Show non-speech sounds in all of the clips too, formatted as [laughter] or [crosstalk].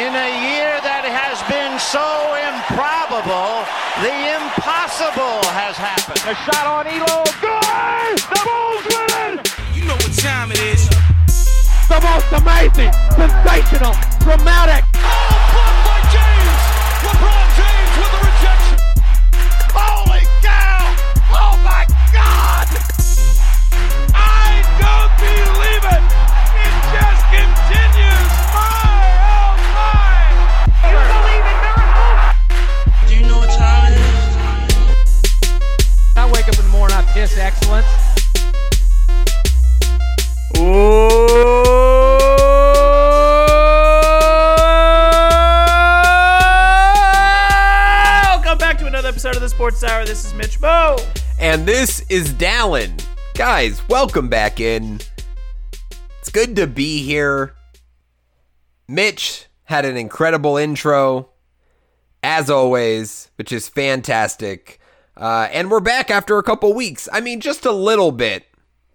In a year that has been so improbable, the impossible has happened. A shot on Ehlo. Good! The Bulls win it! You know what time it is. The most amazing, sensational, dramatic. Morning, I piss excellence. Welcome back to another episode of the Sports Hour. This is Mitch Mo. And this is Dallen. Guys, welcome back in. It's good to be here. Mitch had an incredible intro, as always, which is fantastic. Uh, and we're back after a couple weeks. I mean, just a little bit.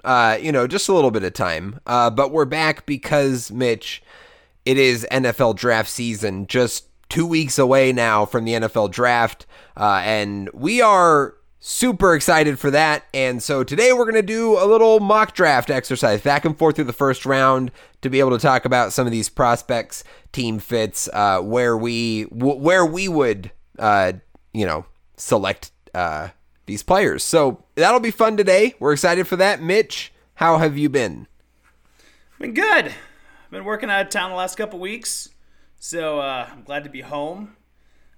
Uh, you know, just a little bit of time. Uh, but we're back because, Mitch, it is NFL draft season, just two weeks away now from the NFL draft. Uh, and we are super excited for that. And so today we're going to do a little mock draft exercise back and forth through the first round to be able to talk about some of these prospects, team fits, uh, where we w- where we would uh, you know select uh, these players. So that'll be fun today. We're excited for that. Mitch, how have you been? Been good. I've Been working out of town the last couple weeks, so uh, I'm glad to be home.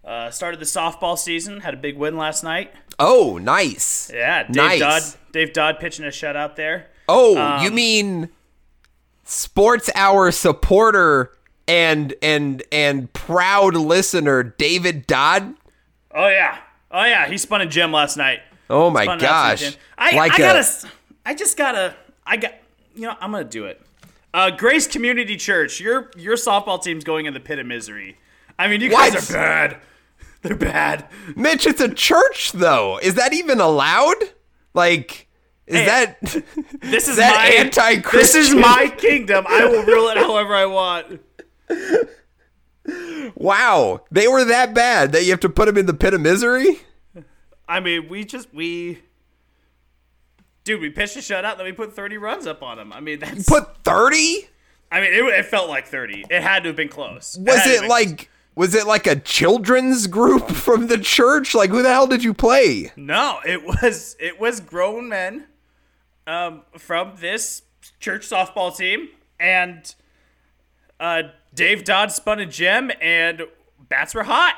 Uh, started the softball season. Had a big win last night. Oh, nice. Yeah, Dave Nice. Dodd. Dave Dodd pitching a shutout there. Oh, Um, you mean Sports Hour supporter and and and proud listener David Dodd? Oh yeah, oh yeah. He spun a gem last night. Oh my Spun gosh. I, Like I a- gotta. s- I just gotta. I got. You know, I'm gonna do it. Uh, Grace Community Church. Your your softball team's going in the pit of misery. I mean, you guys What? are bad. [laughs] They're bad. Mitch, it's a church though. Is that even allowed? Like is Hey, that [laughs] This is that my anti-Christian? This is my kingdom. I will rule it however I want. [laughs] Wow. They were that bad that you have to put them in the pit of misery? I mean, we just we. Dude, we pitched a shutout, then we put 30 runs up on them. I mean, that's. Put 30? I mean, it, it felt like 30. It had to have been close. Was had to have it been like was it like a children's group [laughs] from the church? Like who the hell did you play? No, it was it was grown men um, from this church softball team, and uh, Dave Dodd spun a gem, and bats were hot.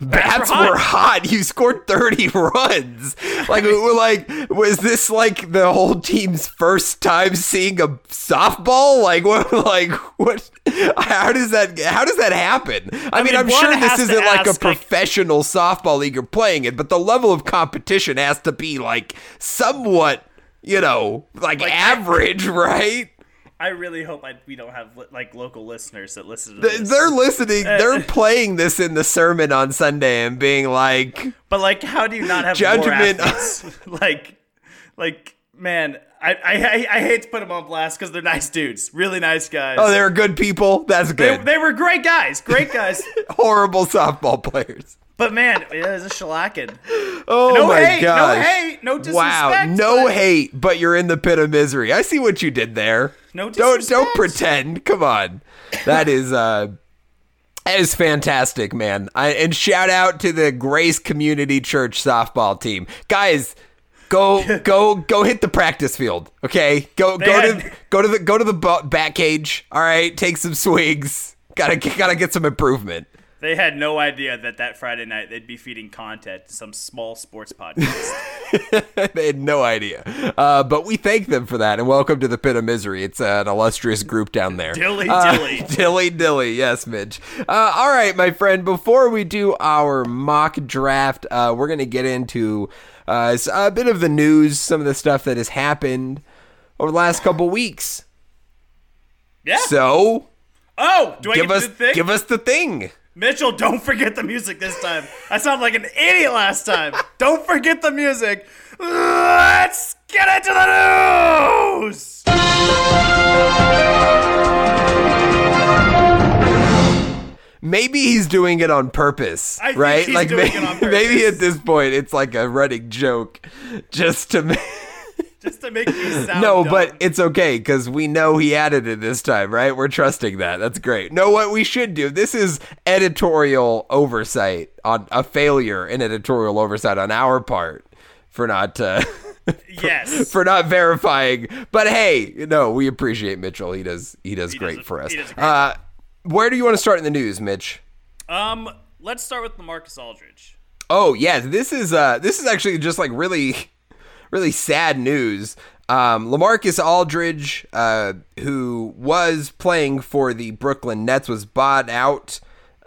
Bats were hot. were hot. You scored 30 [laughs] runs. Like, we're like, was this like the whole team's first time seeing a softball? Like, what? Like, what? How does that? How does that happen? I, mean, mean, I'm sure this isn't like a ask, like- professional softball league you're playing it, but the level of competition has to be like somewhat, you know, like, average, [laughs] right? I really hope I, we don't have li- like local listeners that listen to this. They're listening. [laughs] They're playing this in the sermon on Sunday and being like, But like, how do you not have Judgment. [laughs] Like, like, man, I, I I hate to put them on blast because they're nice dudes, really nice guys. "Oh, they're good people." That's they, good. they were great guys, great guys. [laughs] horrible softball players. But man, it was a shellacking. Oh No my hate, no hate, no disrespect. Wow, no but- hate, but you're in the pit of misery. I see what you did there. No don't don't pretend. Come on, that is uh, that is fantastic, man. I, and shout out to the Grace Community Church softball team, guys. Go [laughs] go go hit the practice field, okay? Go go had- to go to the go to the bat cage. All right, take some swings. Gotta gotta get some improvement. They had no idea that that Friday night they'd be feeding content to some small sports podcast. [laughs] they had no idea. Uh, but we thank them for that and welcome to the pit of misery. It's uh, an illustrious group down there. Dilly Uh, dilly. [laughs] dilly dilly. Yes, Midge. Uh, all right, my friend. Before we do our mock draft, uh, we're going to get into uh, a bit of the news, some of the stuff that has happened over the last couple weeks. Yeah. So oh, do I give us to the thing? give us the thing. Mitchell, don't forget the music this time. I sounded like an idiot last time. don't forget the music. Let's get into the news. maybe he's doing it on purpose, I think right? like doing may- it on [laughs] maybe at this point it's like a running joke, just to. make [laughs] [laughs] Just to make me sound No, dumb. but it's okay because we know he added it this time, right? We're trusting that. That's great. No, what we should do. This is editorial oversight on a failure in editorial oversight on our part for not uh, [laughs] yes. for not verifying. But hey, no, we appreciate Mitchell. He does he does He great does a- for us. he does a great Uh, where do you want to start in the news, Mitch? Um, let's start with LaMarcus Aldridge. Oh yes, this is uh this is actually just like really really sad news. Um, Lamarcus Aldridge, uh, who was playing for the Brooklyn Nets, was bought out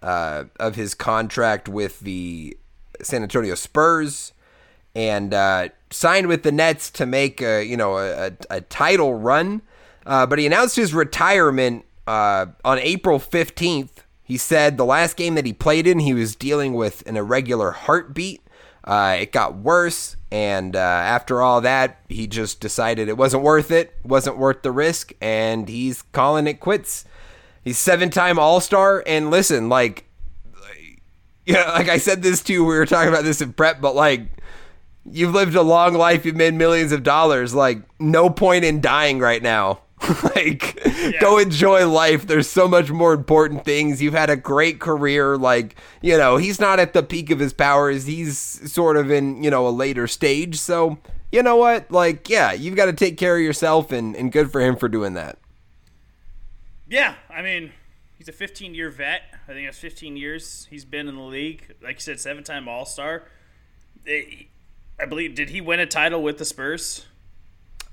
uh, of his contract with the San Antonio Spurs and uh, signed with the Nets to make a you know a, a, title run. Uh, but he announced his retirement uh, on April fifteenth. He said the last game that he played in, he was dealing with an irregular heartbeat. Uh, it got worse, and uh, after all that, he just decided it wasn't worth it, wasn't worth the risk, and he's calling it quits. He's seven-time All-Star, and listen, like [laughs] yeah, like I said this too. We were talking about this in prep, but like, you've lived a long life. You've made millions of dollars. Like, no point in dying right now. [laughs] like, go enjoy life. There's so much more important things. You've had a great career. Like, you know, he's not at the peak of his powers. He's sort of in, you know, a later stage. So, you know what? Like, yeah, you've got to take care of yourself, and, and good for him for doing that. Yeah, I mean, he's a 15 year vet. I think that's 15 years he's been in the league. Like you said, seven time All Star. I believe, did he win a title with the Spurs?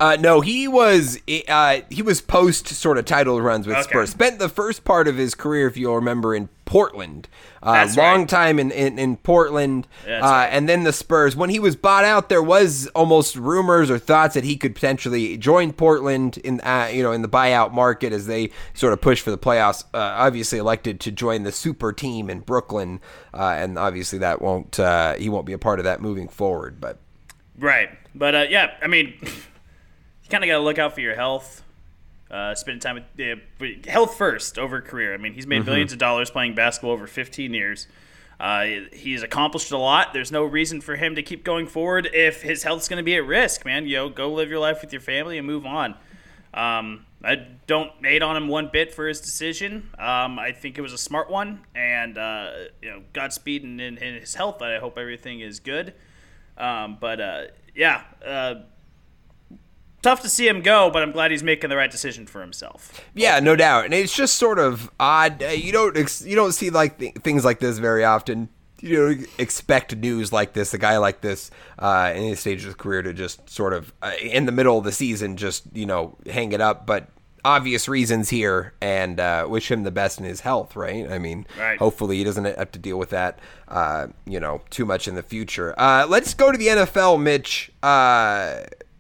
Uh, no, he was uh, he was post sort of title runs with Okay. Spurs. Spent the first part of his career, if you'll remember, in Portland. Uh, That's long right. time in in, in Portland, That's uh, right. and then the Spurs. When he was bought out, there was almost rumors or thoughts that he could potentially join Portland in uh, you know in the buyout market as they sort of push for the playoffs. Uh, obviously, elected to join the super team in Brooklyn, uh, and obviously that won't uh, he won't be a part of that moving forward. But Right. But uh, yeah, I mean, [laughs] kind of got to look out for your health. Uh, spending time with uh, health first over career. I mean, he's made billions of dollars playing basketball over 15 years. Uh, he's accomplished a lot. There's no reason for him to keep going forward if his health's going to be at risk, man. You know, go live your life with your family and move on. Um, I don't hate on him one bit for his decision. Um, I think it was a smart one, and uh, you know, Godspeed in, in, in his health. I hope everything is good. Um, but uh, yeah, uh, tough to see him go, but I'm glad he's making the right decision for himself. Yeah, no doubt, and it's just sort of odd. Uh, You don't you don't see like th- things like this very often. You don't expect news like this, a guy like this, uh, in his stage of his career, to just sort of uh, in the middle of the season, just you know, hang it up. But obvious reasons here, and uh, wish him the best in his health. Right? I mean, Right. hopefully he doesn't have to deal with that, uh, you know, too much in the future. Uh, let's go to the NFL, Mitch.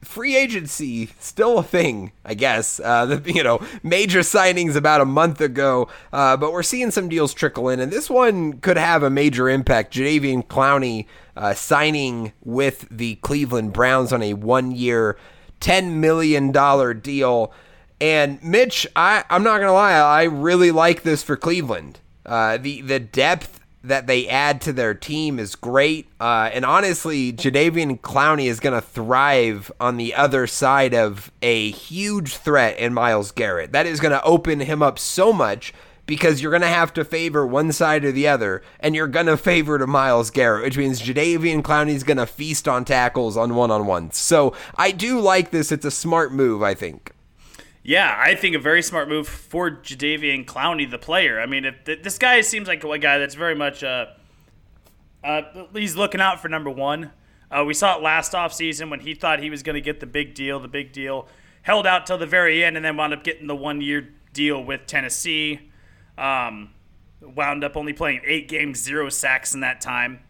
Free agency still a thing, I guess. Uh, the you know major signings about a month ago, uh, but we're seeing some deals trickle in, and this one could have a major impact. Jadeveon Clowney uh, signing with the Cleveland Browns on a one-year, ten million dollar deal. And Mitch, I, I'm not gonna lie, I really like this for Cleveland. Uh, the the depth that they add to their team is great. Uh, and honestly, Jadeveon Clowney is going to thrive on the other side of a huge threat in Myles Garrett. That is going to open him up so much because you're going to have to favor one side or the other, and you're going to favor to Myles Garrett, which means Jadeveon Clowney is going to feast on tackles on one on one. So I do like this. It's a smart move, I think. Yeah, I think a very smart move for Jadeveon Clowney, the player. I mean, if th- this guy seems like a guy that's very much uh, uh, he's looking out for number one. Uh, we saw it last offseason when he thought he was going to get the big deal. The big deal held out till the very end, and then wound up getting the one-year deal with Tennessee. Um, wound up only playing eight games, zero sacks in that time,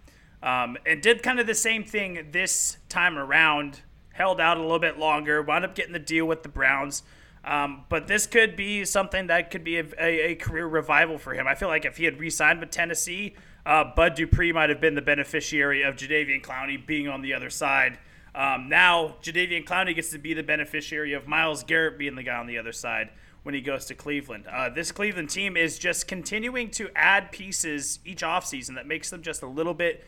um, and did kind of the same thing this time around. Held out a little bit longer, wound up getting the deal with the Browns. Um, but this could be something that could be a, a, a career revival for him. I feel like if he had re-signed with Tennessee, uh, Bud Dupree might have been the beneficiary of Jadeveon Clowney being on the other side. Um, now Jadeveon Clowney gets to be the beneficiary of Myles Garrett being the guy on the other side. when he goes to Cleveland. Uh, this Cleveland team is just continuing to add pieces each offseason that makes them just a little bit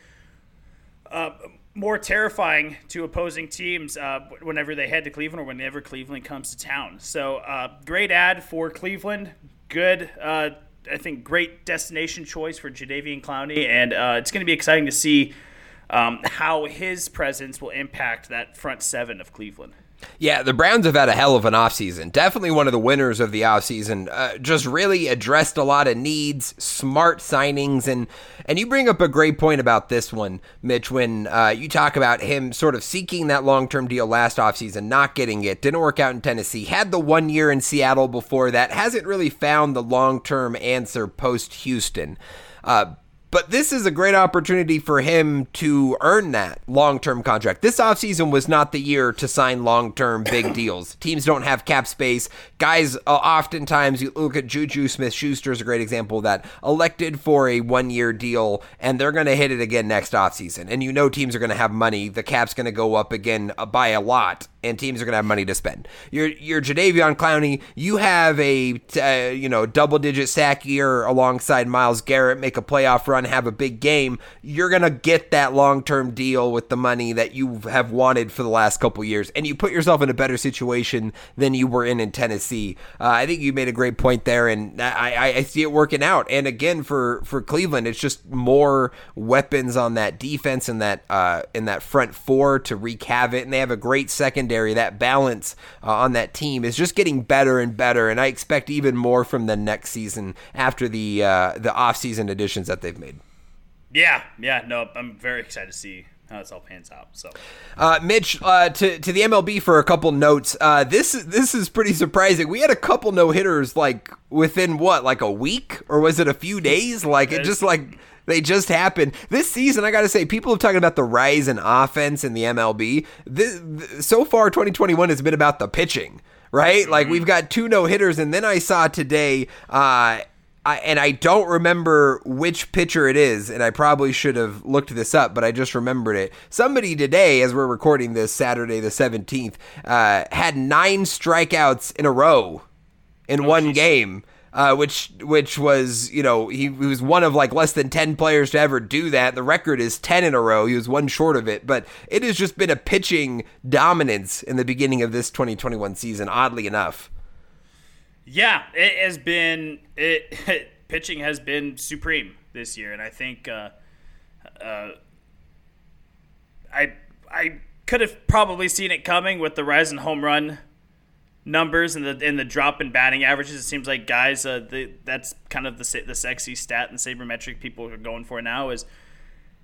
uh, more terrifying to opposing teams uh, whenever they head to Cleveland or whenever Cleveland comes to town. So, uh, great ad for Cleveland. Good, uh, I think, great destination choice for Jadeveon Clowney, and uh, it's going to be exciting to see um, how his presence will impact that front seven of Cleveland. Yeah, the Browns have had a hell of an offseason. Definitely one of the winners of the offseason. Uh, just really addressed a lot of needs, smart signings, and and you bring up a great point about this one, Mitch, when uh, you talk about him sort of seeking that long term deal last offseason, not getting it, didn't work out in Tennessee, had the one year in Seattle before that, hasn't really found the long term answer post Houston. Uh, but this is a great opportunity for him to earn that long term contract. This offseason was not the year to sign long term big [coughs] deals. Teams don't have cap space. Guys, uh, oftentimes, you look at Juju Smith Schuster is a great example of that, elected for a one year deal, and they're going to hit it again next offseason. And you know teams are going to have money. The cap's going to go up again uh, by a lot and teams are going to have money to spend. You're you're Jadeveon Clowney. You have a uh, you know double digit sack year alongside Myles Garrett. Make a playoff run, have a big game. You're going to get that long term deal with the money that you have wanted for the last couple years, and you put yourself in a better situation than you were in in Tennessee. Uh, I think you made a great point there, and I, I see it working out. And again for for Cleveland, it's just more weapons on that defense and that uh, in that front four to wreak havoc, and they have a great second secondary, that balance uh, on that team is just getting better and better. And I expect even more from the next season after the uh, the offseason additions that they've made. Yeah, yeah, no, I'm very excited to see how this all pans out. So, uh, Mitch, uh, to to the MLB for a couple notes. Uh, this this is pretty surprising. We had a couple no hitters like within what, like a week, or was it a few days? Like it just like they just happened. This season, I got to say, people have talking about the rise in offense in the MLB. This, so far, 2021 has been about the pitching, right? Like we've got two no hitters, and then I saw today. Uh, I, and I don't remember which pitcher it is, and I probably should have looked this up, but I just remembered it. Somebody today, as we're recording this Saturday the 17th, uh, had nine strikeouts in a row in oh, one geez. game uh, which which was you know he, he, was one of like less than ten players to ever do that. The record is ten in a row. He was one short of it, but it has just been a pitching dominance in the beginning of this 2021 season. Oddly enough, yeah, it has been it, it [laughs] pitching has been supreme this year, and I think uh, uh, I I could have probably seen it coming with the rise in home run numbers and the and the drop in batting averages. It seems like guys, uh, the, that's kind of the the sexy stat and sabermetric people are going for now is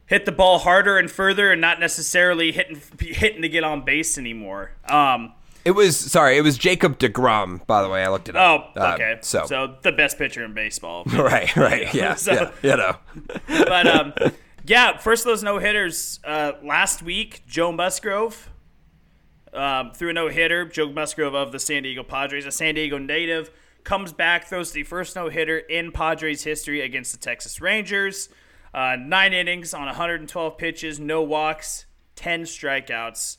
hit the ball harder and further, and not necessarily hitting hitting to get on base anymore. Um, it was sorry, it was Jacob Degrom. By the way, I looked it up. Oh, okay. Uh, so, so the best pitcher in baseball. [laughs] right, right, yeah, [laughs] so, yeah, you know. [laughs] but um, yeah, first of those no hitters uh, last week. Joe Musgrove um, through a no hitter. Joe Musgrove of the San Diego Padres, a San Diego native, comes back, throws the first no hitter in Padres history against the Texas Rangers. Uh, nine innings on 112 pitches, no walks, 10 strikeouts.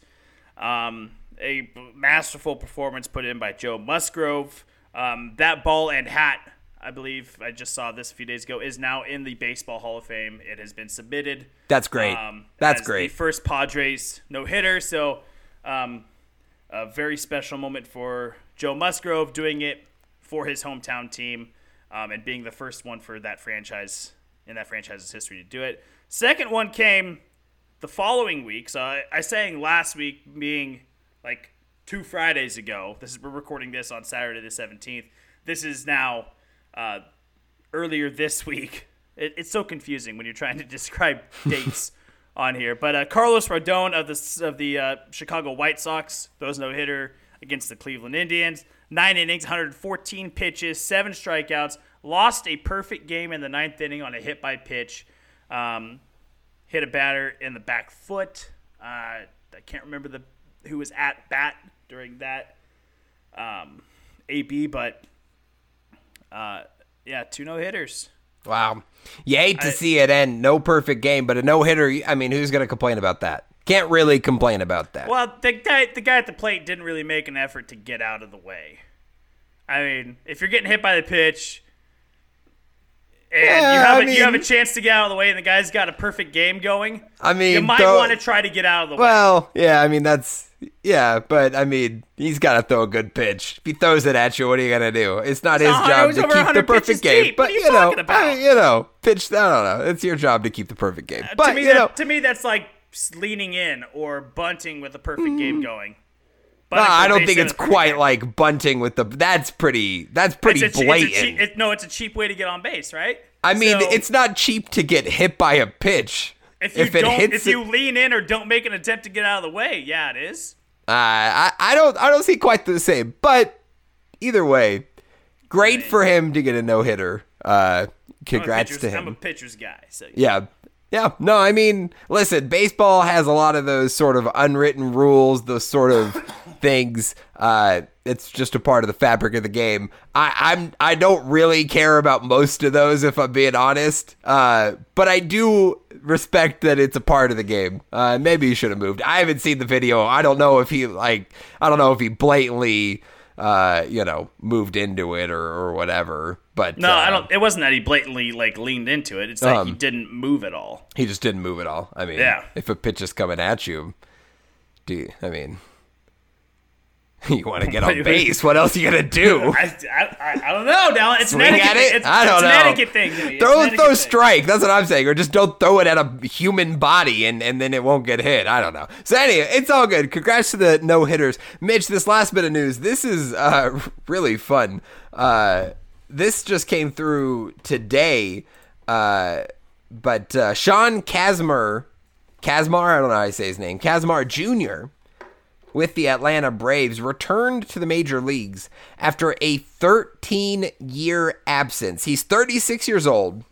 Um, a masterful performance put in by Joe Musgrove. Um, that ball and hat, I believe I just saw this a few days ago, is now in the Baseball Hall of Fame. It has been submitted. That's great. Um, That's great. The first Padres no hitter. So um, a very special moment for Joe Musgrove doing it for his hometown team um, and being the first one for that franchise in that franchise's history to do it. Second one came the following week. So I, I saying last week being like two Fridays ago. This is we're recording this on Saturday the seventeenth. This is now uh, earlier this [laughs] week. It, it's so confusing when you're trying to describe [laughs] dates on here. But uh, Carlos Rodon of the of the uh, Chicago White Sox throws no hitter against the Cleveland Indians. Nine innings, 114 pitches, seven strikeouts. Lost a perfect game in the ninth inning on a hit by pitch. Um, hit a batter in the back foot. Uh, I can't remember the who was at bat during that um, AB, but uh, yeah, two no hitters. Wow. You hate to I, see it end. No perfect game, but a no hitter. I mean, who's going to complain about that? Can't really complain about that. Well, the guy, the guy at the plate didn't really make an effort to get out of the way. I mean, if you're getting hit by the pitch and Yeah, you have I a, you have a chance to get out of the way, and the guy's got a perfect game going, I mean, you might want to try to get out of the way. Well, yeah, I mean that's yeah, but I mean he's got to throw a good pitch. If he throws it at you, what are you gonna do? It's not his job to keep the perfect game. deep. But you you know? I you know, pitch. I don't know. It's your job to keep the perfect game. Uh, but to me, you that, know, to me, that's like leaning in or bunting with a perfect game mm-hmm. going. no, I don't think it's quite game. like bunting with the. That's pretty. That's pretty It's a, blatant. It's a cheap, it, no, it's a cheap way to get on base, right? I mean, So, it's not cheap to get hit by a pitch. If you it don't, hits if it- you lean in or don't make an attempt to get out of the way, yeah, it is. Uh, I, I don't I don't see quite the same, but either way, great for him to get a no hitter. Uh, congrats to him. I'm a pitcher's guy, so Yeah. Yeah. No, I mean, listen, baseball has a lot of those sort of unwritten rules, those sort of [laughs] things. Uh, it's just a part of the fabric of the game. I, I'm I don't really care about most of those if I'm being honest. Uh, but I do respect that it's a part of the game. Uh, maybe he should have moved. I haven't seen the video. I don't know if he like I don't know if he blatantly uh, you know, moved into it or, or whatever. But No, uh, I don't. It wasn't that he blatantly like leaned into it. It's that he Um, didn't move at all. He just didn't move at all. I mean, Yeah. if a pitch is coming at you, do you, I mean, [laughs] you want to get on [laughs] base? What else are you gonna do? [laughs] I, I, I, don't know, Dallen. It's Swing an etiquette. at it? It's, I don't it's know. an etiquette thing. to me. It's throw throw strike. That's what I'm saying. Or just don't throw it at a human body and, and then it won't get hit. I don't know. So anyway, it's all good. Congrats to the no hitters. Mitch, this last bit of news, this is uh, really fun. Uh, this just came through today. Uh, but uh, Sean Kazmar, Kazmar, I don't know how to say his name, Kazmar Jr., with the Atlanta Braves returned to the major leagues after a 13 year absence. He's 36 years old.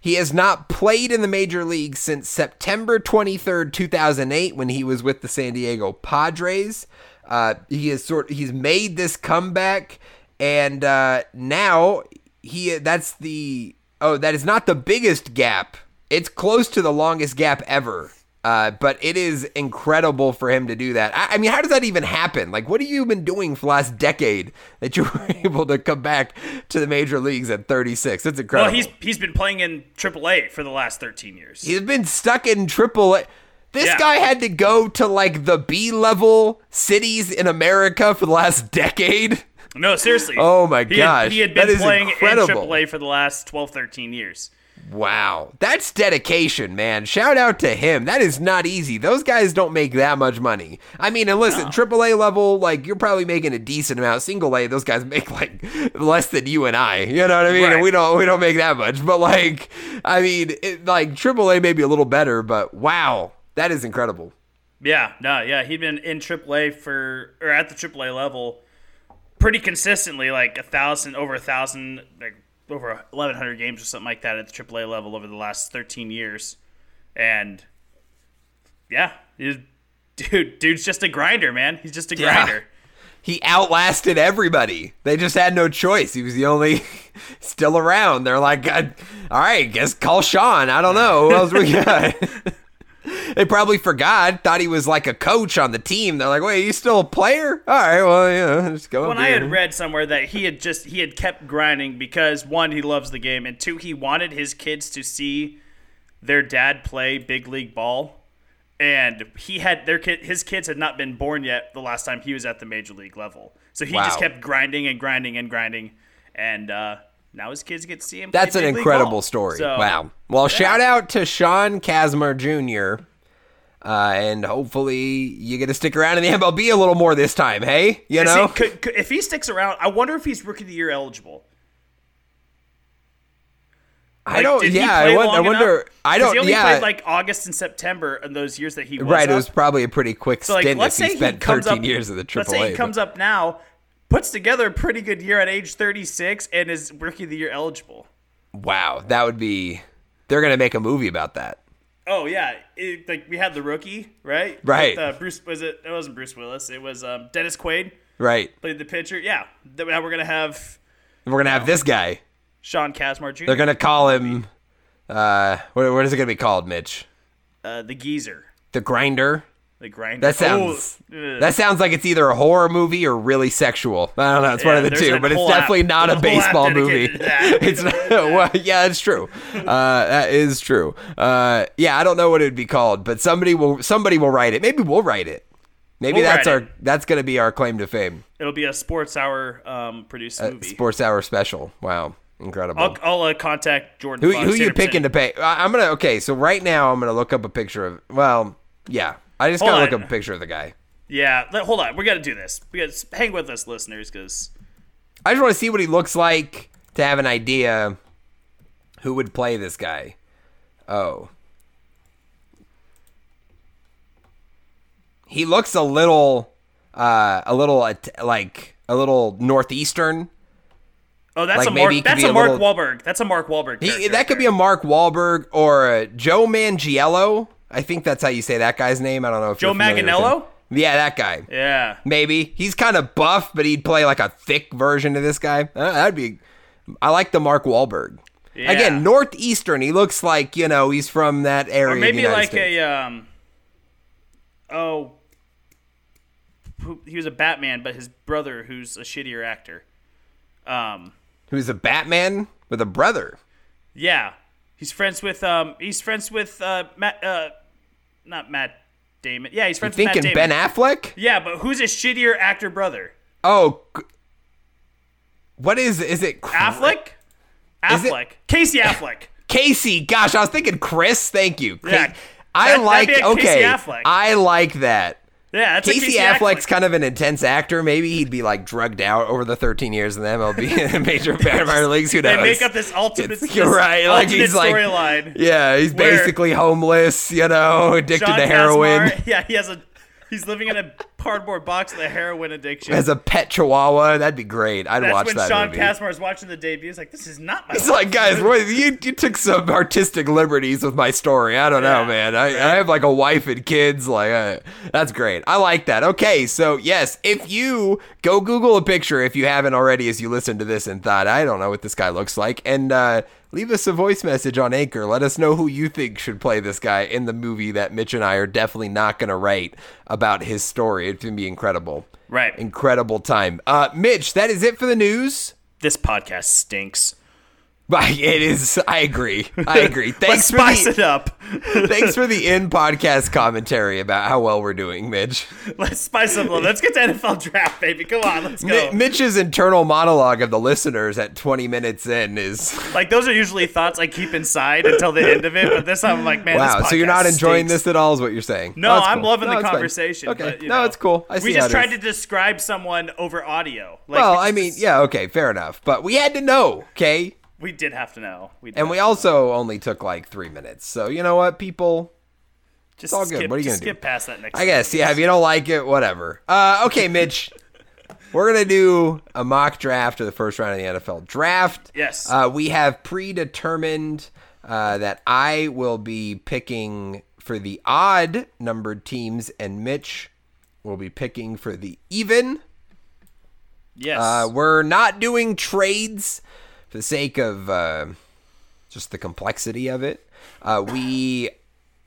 He has not played in the major leagues since September 23rd, 2008, when he was with the San Diego Padres. Uh, he has sort he's made this comeback, and uh, now he that's the oh that is not the biggest gap. It's close to the longest gap ever. Uh, but it is incredible for him to do that. I, I mean, how does that even happen? Like, what have you been doing for the last decade that you [laughs] were able to come back to the major leagues at 36? That's incredible. Well, he's he's been playing in AAA for the last 13 years. He's been stuck in triple A. This Yeah. guy had to go to like the B level cities in America for the last decade. no, seriously. Oh my He had- he had been playing incredible. in AAA for the last 12, 13 years. Wow. That's dedication, man. Shout out to him. That is not easy. Those guys don't make that much money. I mean, and listen, triple A level, like you're probably making a decent amount. Single A, those guys make like less than you and I. You know what I mean? And we don't we don't make that much. But like, I mean, it, like AAA may be a little better, but wow, that is incredible. Yeah, no, yeah, he'd been in AAA for or at the AAA level pretty consistently, like a thousand, over a thousand, like over eleven hundred games or something like that at the AAA level over the last thirteen years, and yeah, he's, dude, dude's just a grinder, man. He's just a Yeah. grinder. he outlasted everybody. They just had no choice. He was the only [laughs] still around. They're like, uh, all right, guess call Sean. I don't know who else we got. [laughs] they probably forgot. Thought he was like a coach on the team. They're like, wait, you still a player? All right, well, yeah, just go. When I had read somewhere that he had just he had kept grinding because one he loves the game and two he wanted his kids to see their dad play big league ball and he had their kid his kids had not been born yet the last time he was at the major league level so he just kept grinding and grinding and grinding and uh, now his kids get to see him That's an incredible ball. story. So, wow. Well, shout out to Sean Kazmar Jr. Uh, and hopefully you get to stick around in the MLB a little more this time. Hey, you know, he- could- could- if he sticks around I wonder if he's rookie of the year eligible I don't. Yeah, I, won- I wonder. I don't. He only yeah, played like August and September in those years that he was right. It was probably a pretty quick So like, stint let's if say he spent he comes 13 up, years of the AAA. Let's say he but- comes up now, puts together a pretty good year at age 36, and is rookie of the year eligible. Wow, that would be. They're gonna make a movie about that. Oh yeah, it, like we had the rookie, right? Right. With, uh, Bruce was it? It wasn't Bruce Willis. It was um, Dennis Quaid Right. played the pitcher. Yeah. Now we're gonna have We're gonna have this guy. Sean Kazmar Jr. They're gonna call him. Uh, what, what is it gonna be called, Mitch? uh, the geezer. The grinder. The grinder. That sounds Oh, that sounds like it's either a horror movie or really sexual. I don't know. It's one of the two, but it's definitely app- not a there's a whole app baseball movie. dedicated to that. [laughs] it's not, well, yeah, it's true. Uh, that is true. Uh, yeah, I don't know what it would be called, but somebody will somebody will write it. Maybe we'll write it. Maybe We'll that's our it. that's going to be our claim to fame. It'll be a Sports Hour um, produced movie. Sports Hour special. Wow, incredible. I'll, I'll uh, contact Jordan. Who, Fox, who you 100%. picking to pay? I'm gonna okay. So right now I'm gonna look up a picture of. Well, yeah. I just Hold gotta look up a picture of the guy. Yeah, hold on. We got to do this. We got to hang with us, listeners, because I just want to see what he looks like to have an idea who would play this guy. Oh. He looks a little uh a little like a little northeastern. oh, that's Like, a Mark. That's a a Mark little- Wahlberg. That's a Mark Wahlberg. He, that could be a Mark Wahlberg or a Joe Mangiello. I think that's how you say that guy's name. I don't know if Joe you're familiar with him. Manganiello? Yeah, that guy. Yeah. Maybe he's kind of buff, but he'd play like a thick version of this guy. Uh, that'd be. I like the Mark Wahlberg. Yeah. Again, northeastern. He looks like you know he's from that area. Or maybe like States. a um. Oh. who- He was a Batman, but his brother, who's a shittier actor. Um. who's a Batman with a brother. Yeah, he's friends with um. He's friends with uh Matt. Uh, not Matt Damon. Yeah, he's friends with Matt Thinking Damon. Ben Affleck? yeah, but who's a shittier actor brother? Oh, what is is it? Affleck. Is it- Affleck. Casey Affleck. [laughs] Casey. Gosh, I was thinking Chris. Thank you. Yeah, I that- like. be a Casey okay, Affleck. I like that. Yeah, that's a Casey, Casey Affleck's Affleck. kind of an intense actor. Maybe he'd be like drugged out over the 13 years in the MLB and [laughs] major [laughs] minor leagues. Who knows? They make up this ultimate. It's- [laughs] this you're right, like, he's like- storyline. Yeah, he's basically homeless, you know, addicted John to heroin. Kazmar, yeah, he has a. He's living in a cardboard box of the heroin addiction. As a pet chihuahua, that'd be great. I'd That's watch when that Sean movie. Kazmar is watching the debut. He's like, "This is not my." He's like, guys, what, you, you took some artistic liberties with my story. I don't know, man. I, I have like a wife and kids. Like, uh, that's great. I like that. Okay, so yes, if you go Google a picture, if you haven't already, as you listen to this and thought, I don't know what this guy looks like, and uh, leave us a voice message on Anchor. Let us know who you think should play this guy in the movie that Mitch and I are definitely not going to write about his story. It's going to be incredible. Right. Incredible time. Uh, Mitch, that is it for the news. This podcast stinks. [laughs] It is. I agree. I agree. [laughs] Thanks for spice the it up. [laughs] thanks for the in podcast commentary about how well we're doing, Mitch. Let's spice it up. a little. Let's get to NFL draft, baby. Come on, let's go. Mi- Mitch's internal monologue of the listeners at 20 minutes in is Like those are usually thoughts I keep inside until the end of it. But this time I'm like, man, wow. So you're not enjoying stinks. this at all, is what you're saying? No, oh, that's I'm cool. loving No, the it's fine. conversation. Okay, but, you no, know, it's cool. I see we just tried to describe someone over audio. Like, Well, we I mean, yeah, okay, fair enough. But we had to know, okay? We did have to know. We And we also only took like three minutes. So you know what, people. just all good. What are you gonna do? skip past that next. I guess, yeah. If you don't like it, whatever. Uh, okay, Mitch. [laughs] We're gonna do a mock draft of the first round of the NFL draft. Yes. Uh, we have predetermined uh, that I will be picking for the odd numbered teams, and Mitch will be picking for the even. Yes. Uh, we're not doing trades for the sake of uh, just the complexity of it. Uh, we, uh,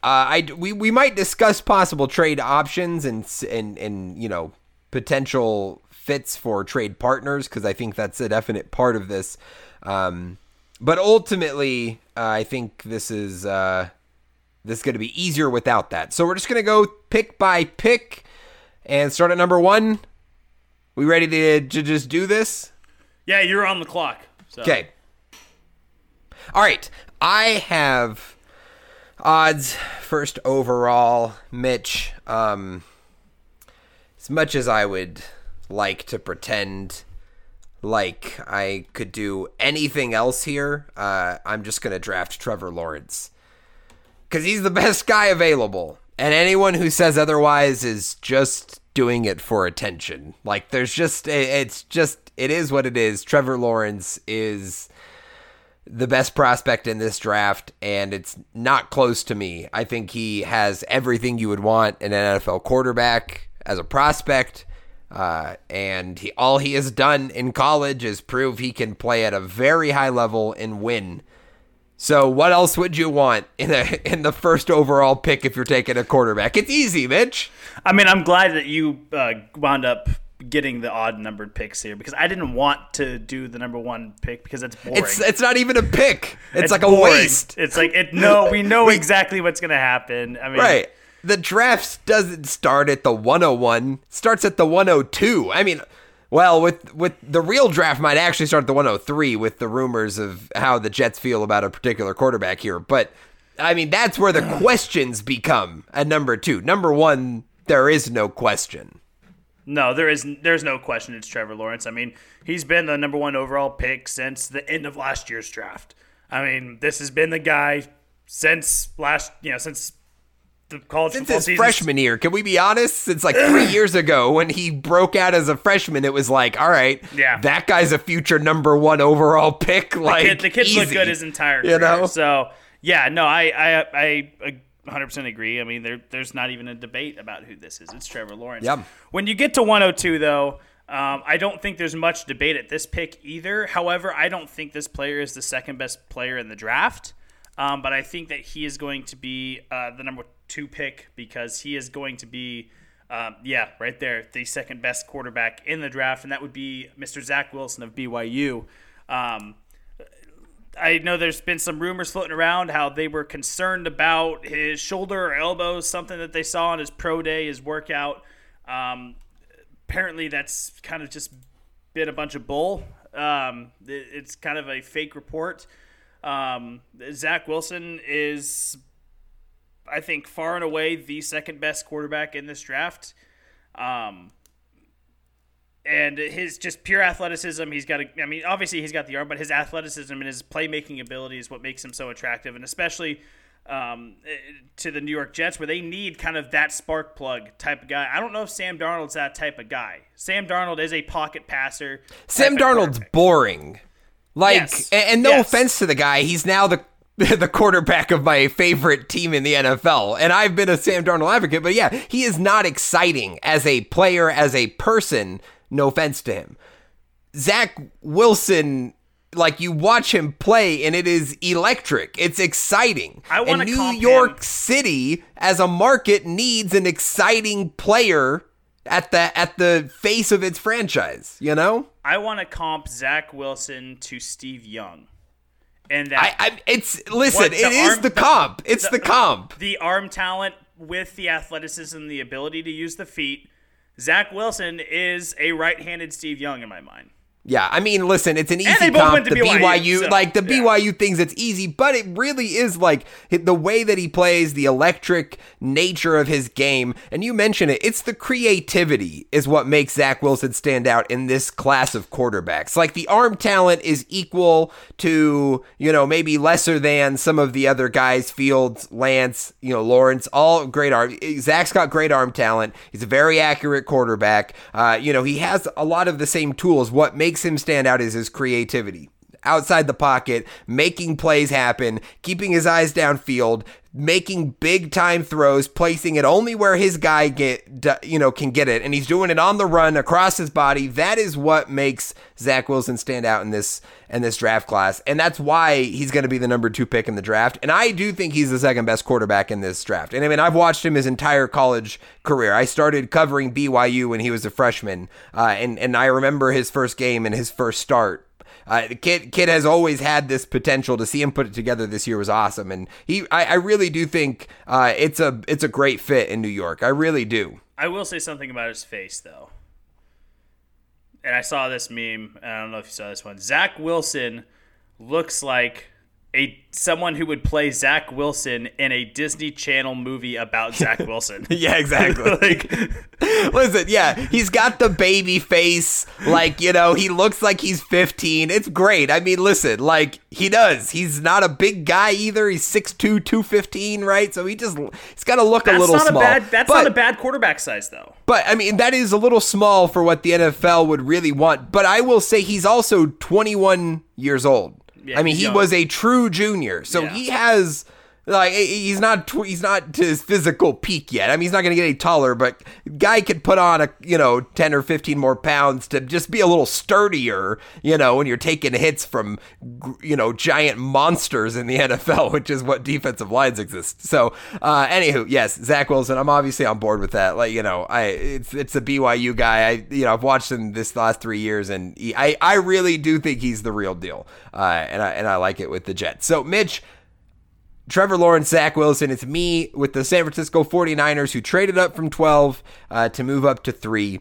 I, we, we might discuss possible trade options and and and you know potential fits for trade partners because I think that's a definite part of this. Um, but ultimately, uh, I think this is uh, this is going to be easier without that. So we're just going to go pick by pick and start at number one. We ready to, to just do this? yeah, you're on the clock. So. Okay. All right. I have odds first overall, Mitch. Um, as much as I would like to pretend like I could do anything else here, uh, I'm just going to draft Trevor Lawrence. Because he's the best guy available. And anyone who says otherwise is just doing it for attention. Like, there's just, it's just, it is what it is. Trevor Lawrence is the best prospect in this draft, and it's not close to me. I think he has everything you would want an NFL quarterback as a prospect. Uh, and he, all he has done in college is prove he can play at a very high level and win. So what else would you want in a in the first overall pick if you're taking a quarterback? It's easy, Mitch. I mean, I'm glad that you uh, wound up getting the odd numbered picks here because I didn't want to do the number one pick because it's boring. It's it's not even a pick. [laughs] It's, like boring. a waste. It's like it. No, we [laughs] know exactly what's gonna happen. I mean, Right. The draft doesn't start at the 101, starts at the 102. I mean, well, with with the real draft might actually start at the 103 with the rumors of how the Jets feel about a particular quarterback here. But I mean, that's where the [sighs] questions become at number 2. Number 1, there is no question. No, there is there's no question it's Trevor Lawrence. I mean, he's been the number one overall pick since the end of last year's draft. I mean, this has been the guy since last you know since the college Since his freshman year, can we be honest? Since like three [clears throat] years ago when he broke out as a freshman, it was like, all right, Yeah. that guy's a future number one overall pick. Like Kid, the kid's looked easy. good his entire You know? So yeah, no, I I I. I 100% agree. I mean, there, there's not even a debate about who this is. It's Trevor Lawrence. Yep. When you get to 102, though, um, I don't think there's much debate at this pick either. However, I don't think this player is the second best player in the draft. Um, but I think that he is going to be uh, the number two pick because he is going to be, um, yeah, right there, the second best quarterback in the draft, and that would be Mr. Zach Wilson of BYU. Um, I know there's been some rumors floating around how they were concerned about his shoulder or elbow, something that they saw on his pro day, his workout. Um, apparently, that's kind of just been a bunch of bull. Um, it- it's kind of a fake report. Um, Zach Wilson is, I think, far and away the second best quarterback in this draft. Um, and his just pure athleticism. He's got a, I mean, obviously he's got the arm, but his athleticism and his playmaking ability is what makes him so attractive, and especially um, to the New York Jets, where they need kind of that spark plug type of guy. I don't know if Sam Darnold's that type of guy. Sam Darnold is a pocket passer. Sam Darnold's boring. Like, Yes. and, and no Yes. offense to the guy, he's now the [laughs] the quarterback of my favorite team in the NFL. And I've been a Sam Darnold advocate, but yeah, he is not exciting as a player, as a person. No offense to him. Zach Wilson, like you watch him play and it is electric. It's exciting. I and New York him- City as a market needs an exciting player at the at the face of its franchise, you know? I want to comp Zach Wilson to Steve Young, and that I, I it's listen, What, it the is the the- comp. It's the, comp. the arm talent with the athleticism, the ability to use the feet. Zach Wilson is a right-handed Steve Young in my mind. Yeah, I mean, listen, it's an easy comp. the BYU, BYU, so, like the yeah. BYU things, it's easy, but it really is like the way that he plays, the electric nature of his game, and you mention it. It's the creativity is what makes Zach Wilson stand out in this class of quarterbacks. Like the arm talent is equal to you know maybe lesser than some of the other guys, Fields, Lance, you know Lawrence, all great arm. Zach's got great arm talent. He's a very accurate quarterback. Uh, you know he has a lot of the same tools. What makes him stand out is his creativity outside the pocket, making plays happen, keeping his eyes downfield, making big time throws, placing it only where his guy get you know can get it, and he's doing it on the run across his body. That is what makes Zach Wilson stand out in this in this draft class, and that's why he's going to be the number two pick in the draft. And I do think he's the second best quarterback in this draft. And I mean, I've watched him his entire college career. I started covering BYU when he was a freshman, uh, and and I remember his first game and his first start. Uh, the kid kid has always had this potential. To see him put it together this year was awesome, and he I, I really do think uh, it's a it's a great fit in New York. I really do. I will say something about his face though. And I saw this meme. and I don't know if you saw this one. Zach Wilson looks like a someone who would play Zach Wilson in a Disney Channel movie about Zach [laughs] Wilson. Yeah, exactly. [laughs] like [laughs] Listen, yeah, he's got the baby face. Like, you know, he looks like he's 15. It's great. I mean, listen, like, he does. He's not a big guy either. He's 6'2, 215, right? So he just, he's got to look that's a little not small. a bad that's but, not a bad quarterback size though. But, I mean, that is a little small for what the NFL would really want. But I will say he's also 21 years old. Yeah, I mean, he young. was a true junior. So Yeah. he has Like he's not he's not to his physical peak yet. I mean, he's not going to get any taller, but guy could put on a you know ten or fifteen more pounds to just be a little sturdier. You know, when you're taking hits from you know giant monsters in the [laughs] NFL, which is what defensive lines exist. So, uh, anywho, yes, Zach Wilson. I'm obviously on board with that. Like you know, I it's it's a BYU guy. I you know I've watched him this last three years, and he, I I really do think he's the real deal. Uh, and I and I like it with the Jets. So, Mitch. Trevor Lawrence, Zach Wilson. It's me with the San Francisco 49ers who traded up from 12 uh, to move up to 3.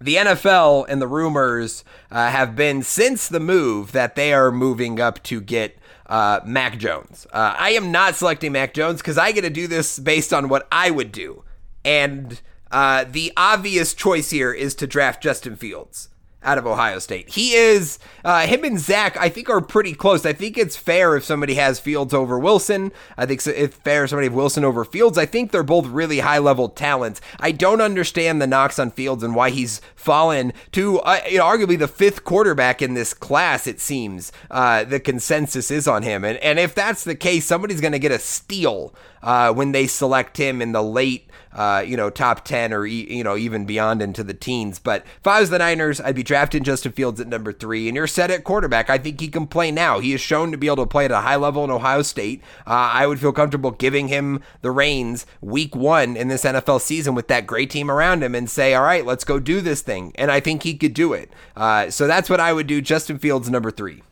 The NFL and the rumors uh, have been since the move that they are moving up to get uh, Mac Jones. Uh, I am not selecting Mac Jones because I get to do this based on what I would do. And uh, the obvious choice here is to draft Justin Fields out of Ohio State. He is uh, him and Zach. I think are pretty close. I think it's fair if somebody has Fields over Wilson. I think it's fair if somebody have Wilson over Fields. I think they're both really high level talents. I don't understand the knocks on Fields and why he's fallen to uh, you know, arguably the fifth quarterback in this class. It seems uh, the consensus is on him, and and if that's the case, somebody's going to get a steal uh, when they select him in the late uh, you know, top 10 or, you know, even beyond into the teens. But if I was the Niners, I'd be drafting Justin Fields at number three. And you're set at quarterback. I think he can play now. He is shown to be able to play at a high level in Ohio State. Uh, I would feel comfortable giving him the reins week one in this NFL season with that great team around him and say, all right, let's go do this thing. And I think he could do it. Uh, so that's what I would do. Justin Fields, number three.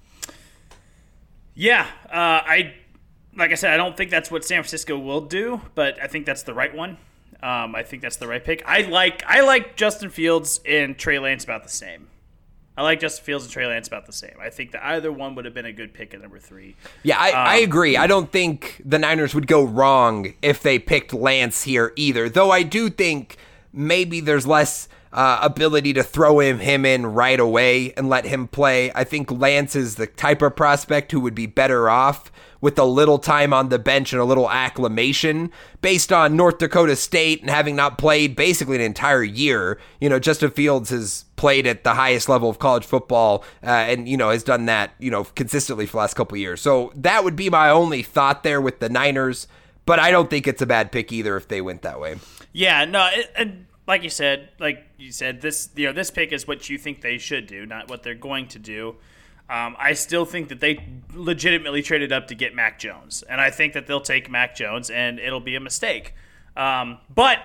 Yeah, uh, I like I said, I don't think that's what San Francisco will do, but I think that's the right one. Um, I think that's the right pick. I like I like Justin Fields and Trey Lance about the same. I like Justin Fields and Trey Lance about the same. I think that either one would have been a good pick at number three. Yeah, I, um, I agree. I don't think the Niners would go wrong if they picked Lance here either. Though I do think maybe there's less uh, ability to throw him him in right away and let him play. I think Lance is the type of prospect who would be better off with a little time on the bench and a little acclimation based on North Dakota State and having not played basically an entire year. You know, Justin Fields has played at the highest level of college football uh, and, you know, has done that, you know, consistently for the last couple years. So that would be my only thought there with the Niners. But I don't think it's a bad pick either if they went that way. Yeah, no, it, it, like you said, like you said, this you know this pick is what you think they should do, not what they're going to do. Um, I still think that they legitimately traded up to get Mac Jones, and I think that they'll take Mac Jones, and it'll be a mistake. Um, but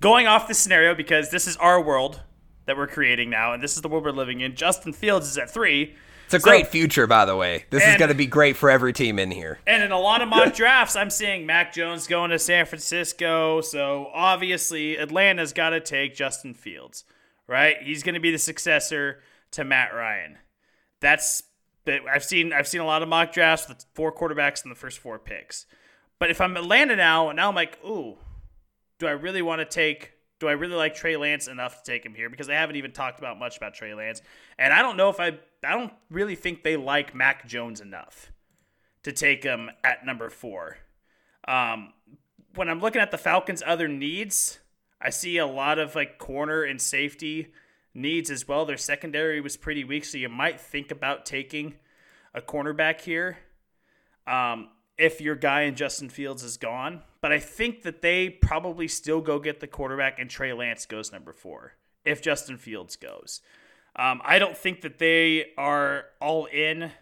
going off the scenario, because this is our world that we're creating now, and this is the world we're living in. Justin Fields is at three. It's a so, great future, by the way. This and, is going to be great for every team in here. And in a lot of mock [laughs] drafts, I'm seeing Mac Jones going to San Francisco. So obviously, Atlanta's got to take Justin Fields, right? He's going to be the successor to Matt Ryan. That's I've seen I've seen a lot of mock drafts with four quarterbacks in the first four picks. But if I'm Atlanta now, now I'm like, ooh, do I really want to take? Do I really like Trey Lance enough to take him here? Because I haven't even talked about much about Trey Lance, and I don't know if I I don't really think they like Mac Jones enough to take him at number four. Um, when I'm looking at the Falcons' other needs, I see a lot of like corner and safety needs as well. Their secondary was pretty weak, so you might think about taking a cornerback here um, if your guy in Justin Fields is gone. But I think that they probably still go get the quarterback, and Trey Lance goes number four if Justin Fields goes. Um, I don't think that they are all in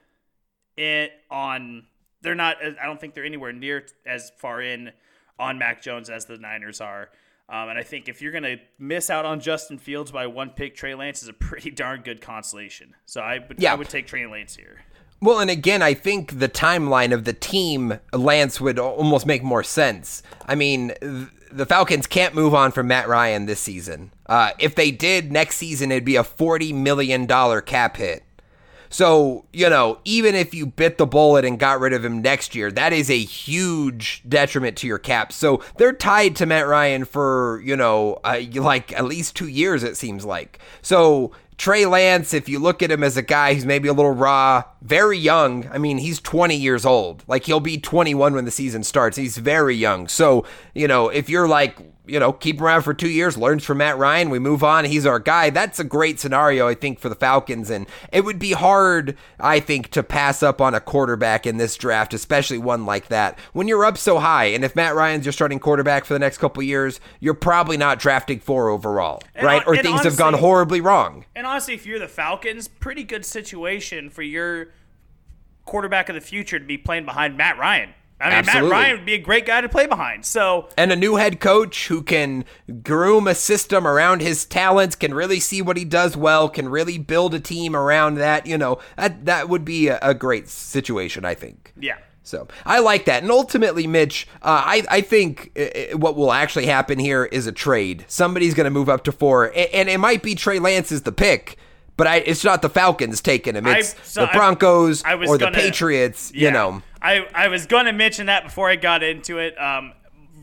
it on. They're not. I don't think they're anywhere near as far in on Mac Jones as the Niners are. Um, and I think if you're going to miss out on Justin Fields by one pick, Trey Lance is a [laughs] pretty darn good consolation. So I would, yeah. I would take Trey Lance here. Well, and again, I think the timeline of the team, Lance would almost make more sense. I mean, the Falcons can't move on from Matt Ryan this season. Uh, if they did next season, it'd be a $40 million cap hit. So, you know, even if you bit the bullet and got rid of him next year, that is a huge detriment to your cap. So they're tied to Matt Ryan for, you know, uh, like at least two years, it seems like. So Trey Lance, if you look at him as a guy who's maybe a little raw, very young. I mean, he's 20 years old. Like he'll be 21 when the season starts. He's very young. So, you know, if you're like, you know, keep him around for two years, learns from Matt Ryan, we move on, he's our guy. That's a great scenario, I think, for the Falcons. And it would be hard, I think, to pass up on a quarterback in this draft, especially one like that. When you're up so high, and if Matt Ryan's your starting quarterback for the next couple years, you're probably not drafting four overall, And right? hon- Or things have gone horribly wrong. And honestly, if you're the Falcons, pretty good situation for your quarterback of the future to be playing behind Matt Ryan. I mean, Absolutely. Matt Ryan would be a great guy to play behind. So and a new head coach who can groom a system around his talents, can really see what he does well, can really build a team around that. You know, that that would be a, a great situation, I think. yeah, So I like that. And ultimately, Mitch, uh, I, I think uh, uh, what will actually happen here is a trade. Somebody's going to move up to four, and, and it might be Trey Lance is the pick, but I, it's not the Falcons taking him. I- It's so the Broncos I or the gonna- Patriots. yeah. You know, I I was going to mention that before I got into it. Um,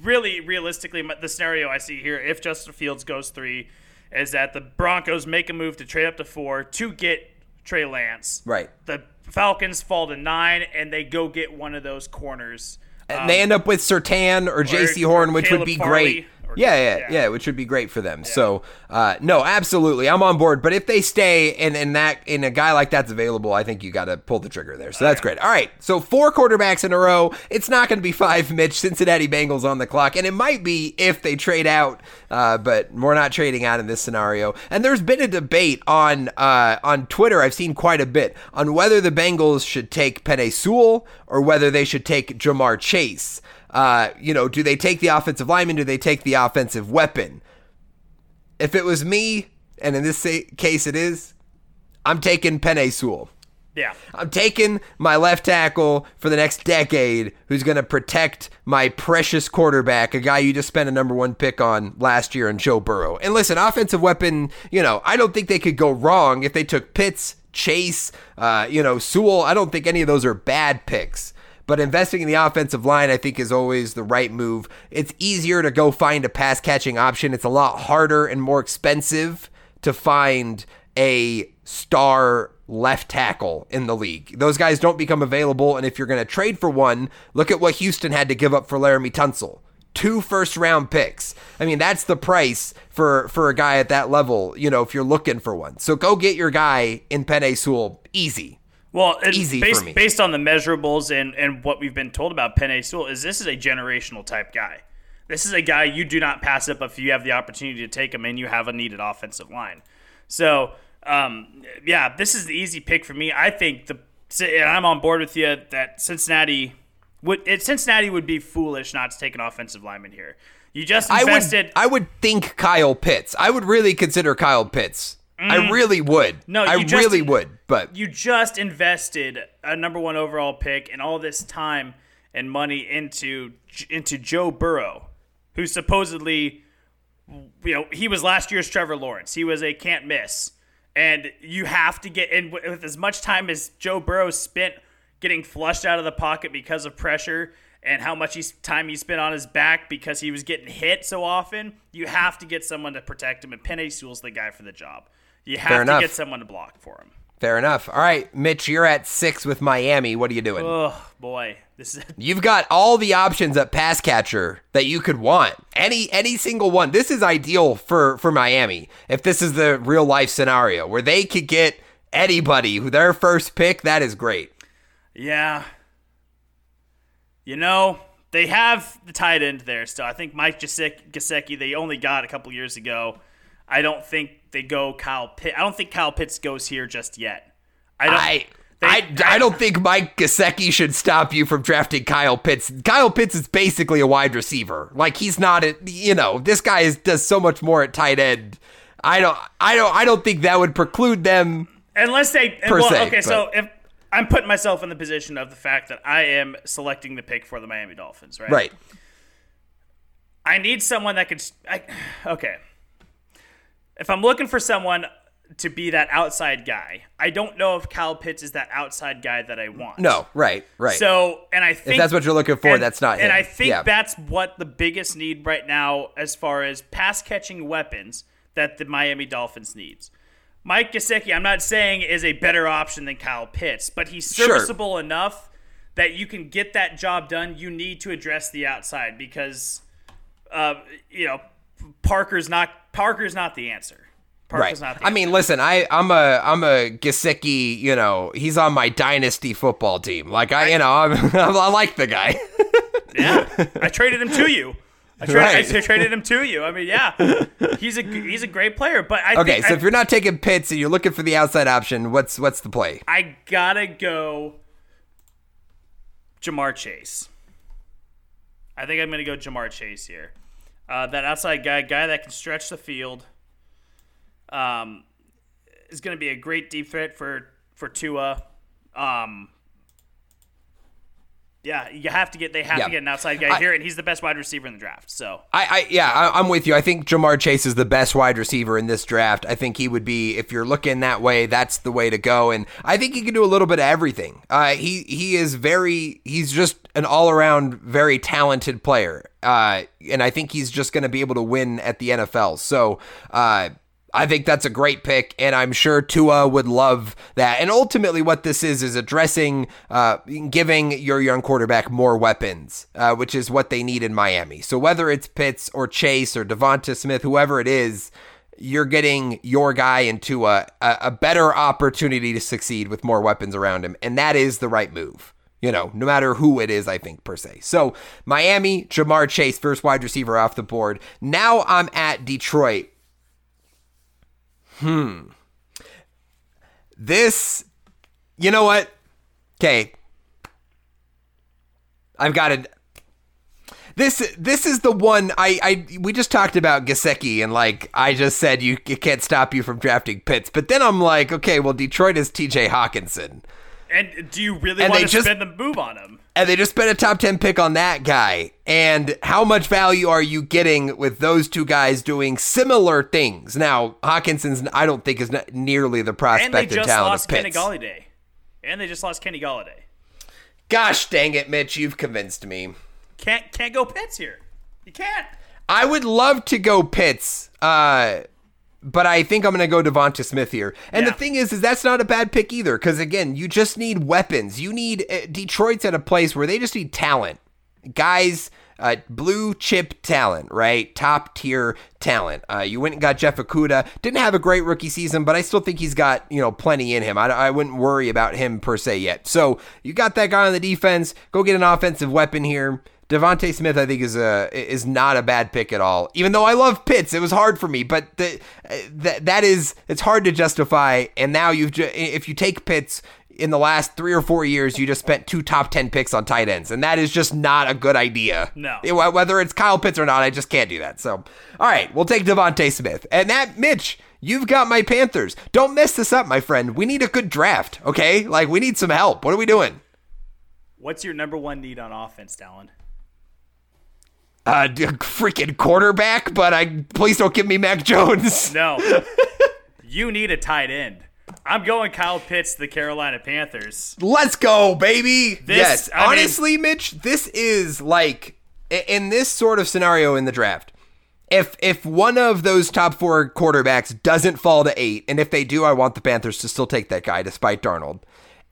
really, realistically, the scenario I see here, if Justin Fields goes three, is that the Broncos make a move to trade up to four to get Trey Lance. Right. The Falcons fall to nine, and they go get one of those corners. and they end up with Surtain or Jaycee or Horn, which would be Farley, great. Yeah, yeah, yeah. yeah, which would be great for them. So, uh, no, absolutely, I'm on board. But if they stay and and that and a guy like that's available, I think you got to pull the trigger there. So that's great. All right, so four quarterbacks in a row. It's not going to be five. Mitch, Cincinnati Bengals on the clock, and it might be if they trade out, uh, but we're not trading out in this scenario. And there's been a debate on uh, on Twitter. I've seen quite a bit on whether the Bengals should take Penei Sewell or whether they should take Ja'Marr Chase. Uh, you know, do they take the offensive lineman? Do they take the offensive weapon? If it was me, and in this case it is, I'm taking Penei Sewell. Yeah. I'm taking my left tackle for the next decade who's going to protect my precious quarterback, a guy you just spent a number one pick on last year in Joe Burrow. And listen, offensive weapon, you know, I don't think they could go wrong if they took Pitts, Chase, uh, you know, Sewell. I don't think any of those are bad picks. But investing in the offensive line, I think, is always the right move. It's easier to go find a pass catching option. It's a lot harder and more expensive to find a star left tackle in the league. Those guys don't become available, and if you're going to trade for one, look at what Houston had to give up for Laremy Tunsil. Two first round picks. I mean, that's the price for for a guy at that level, you know, if you're looking for one. So go get your guy in Penei Sewell. Easy. Well, it's Easy for based, me. based on the measurables and, and what we've been told about Penei Sewell is this is a generational type guy. This is a guy you do not pass up if you have the opportunity to take him and you have a needed offensive line. So, um, yeah, this is the easy pick for me. I think the and I'm on board with you that Cincinnati would it, Cincinnati would be foolish not to take an offensive lineman here. You just I invested. would I would think Kyle Pitts. I would really consider Kyle Pitts. I really would. Mm. No, I just- really would. But you just invested a number one overall pick and all this time and money into into Joe Burrow, who supposedly, you know, he was last year's Trevor Lawrence. He was a can't miss, and you have to get in with as much time as Joe Burrow spent getting flushed out of the pocket because of pressure. And how much he's, time he spent on his back because he was getting hit so often, you have to get someone to protect him. And Penei Sewell's the guy for the job. You have Fair to enough. get someone to block for him. fair enough. All right, Mitch, you're at six with Miami. What are you doing? Oh boy, this is [laughs] You've got all the options at pass catcher that you could want. Any any single one. This is ideal for for Miami. If this is the real life scenario where they could get anybody who their first pick, that is great. yeah. You know they have the tight end there still. I think Mike Gesicki they only got a couple years ago. I don't think they go Kyle Pitt. I don't think Kyle Pitts goes here just yet. I don't. I they- I, I don't think Mike Gesicki should stop you from drafting Kyle Pitts. Kyle Pitts is basically a wide receiver. Like he's not a you know, this guy is, does so much more at tight end. I don't I don't I don't think that would preclude them Unless they Per well, se, okay, so if I'm putting myself in the position of the fact that I am selecting the pick for the Miami Dolphins, right? right. I need someone that could. I, okay. If I'm looking for someone to be that outside guy, I don't know if Kyle Pitts is that outside guy that I want. No, right, right. So, and I think that's what you're looking for, and- that's not And him. I think Yeah. that's what the biggest need right now, as far as pass catching weapons, that the Miami Dolphins needs. Mike Gesicki, I'm not saying is a better option than Kyle Pitts, but he's Sure. serviceable enough that you can get that job done. You need to address the outside because, uh, you know, Parker's not Parker's not the answer. Parker's Right. not. The I mean, listen, I I'm a I'm a Gesicki, you know, he's on my dynasty football team. Like I, you know, [laughs] I'm, I like the guy. [laughs] Yeah, I traded him to you. I, tra- Right. I traded him to you. I mean, yeah, he's a he's a great player. But I Okay, so I, if you're not taking Pitts and you're looking for the outside option, what's what's the play? I gotta go Ja'Marr Chase. I think I'm gonna go Ja'Marr Chase here. Uh, that outside guy, guy that can stretch the field, um, is gonna be a great deep threat for for Tua. Um, yeah, you have to get they have Yeah. to get an outside guy I- here, and he's the best wide receiver in the draft. So I, I yeah, I, I'm with you. I think Ja'Marr Chase is the best wide receiver in this draft. I think he would be, if you're looking that way, that's the way to go. And I think he can do a little bit of everything. Uh, he he is very, he's just an all around very talented player. Uh, and I think he's just going to be able to win at the NFL. So, uh, I think that's a great pick, and I'm sure Tua would love that. And ultimately, what this is is addressing, uh, giving your young quarterback more weapons, uh, which is what they need in Miami. So whether it's Pitts or Chase or Devonta Smith, whoever it is, you're getting your guy into a, a, better opportunity to succeed with more weapons around him, and that is the right move. You know, no matter who it is, I think per se. So Miami, Ja'Marr Chase, first wide receiver off the board. Now I'm at Detroit. Hmm. This, you know what? Okay, I've got it. This this is the one I, I we just talked about Gesicki and like I just said you it can't stop you from drafting Pitts, but then I'm like okay well Detroit is T.J. Hockenson and do you really And want to just- spend the move on him? and they just spent a top 10 pick on that guy and how much value are you getting with those two guys doing similar things now Hockenson's I don't think is not nearly the prospect of talent. And they just talent lost of Kenny. Golladay. And they just lost Kenny Golladay. Gosh dang it, Mitch, you've convinced me. Can't can't go Pitts here. You can't. I would love to go Pitts, uh, but I think I'm going to go Devonta Smith here. And Yeah. the thing is, is that's not a bad pick either, because again, you just need weapons. You need uh, Detroit's at a place where they just need talent, guys. Uh, blue chip talent, right? Top tier talent. Uh, you went and got Jeff Okudah. Didn't have a great rookie season, but I still think he's got you know plenty in him. I, I wouldn't worry about him per se yet. So you got that guy on the defense. Go get an offensive weapon here. DeVonta Smith, I think, is a is not a bad pick at all. Even though I love Pitts, it was hard for me, but the, uh, that that is it's hard to justify. And now you've ju- if you take Pitts in the last three or four years, you just spent two top ten picks on tight ends, and that is just not a good idea. No. It- whether it's Kyle Pitts or not, I just can't do that. So, all right, we'll take DeVonta Smith, and that Mitch. You've got my Panthers. Don't mess this up, my friend. We need a good draft, okay? Like, we need some help. What are we doing? What's your number one need on offense, Dallen? Uh, freaking quarterback, but I please don't give me Mac Jones. [laughs] No. you need a tight end. I'm going Kyle Pitts, the Carolina Panthers. Let's go, baby. This- yes, I mean- honestly, Mitch, this is like in this sort of scenario in the draft. If if one of those top four quarterbacks doesn't fall to eight, and if they do, I want the Panthers to still take that guy despite Darnold.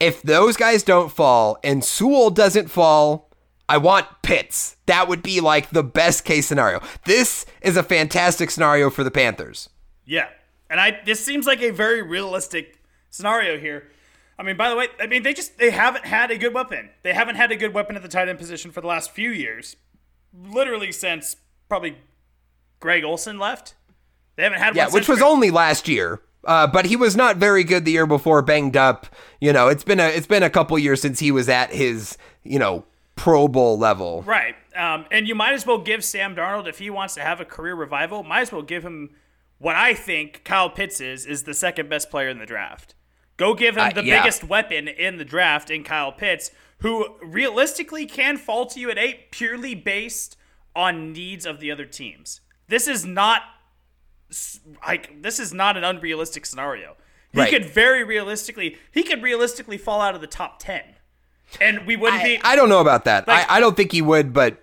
If those guys don't fall and Sewell doesn't fall, I want Pitts. That would be like the best case scenario. This is a fantastic scenario for the Panthers. Yeah. And I this seems like a very realistic scenario here. I mean, by the way, I mean they just they haven't had a good weapon. They haven't had a good weapon at the tight end position for the last few years. Literally since probably Greg Olsen left. They haven't had one. Yeah, which was Greg- only last year. Uh, but he was not very good the year before, banged up. You know, it's been a it's been a couple years since he was at his you know Pro Bowl level. Right. Um, and you might as well give Sam Darnold, if he wants to have a career revival, might as well give him what I think Kyle Pitts is, is the second best player in the draft. Go give him Uh, the yeah. biggest weapon in the draft in Kyle Pitts, who realistically can fall to you at eight purely based on needs of the other teams. This is not like this is not an unrealistic scenario. He Right. could very realistically he could realistically fall out of the top ten. And we wouldn't I, be I don't know about that. Like- I, I don't think he would, but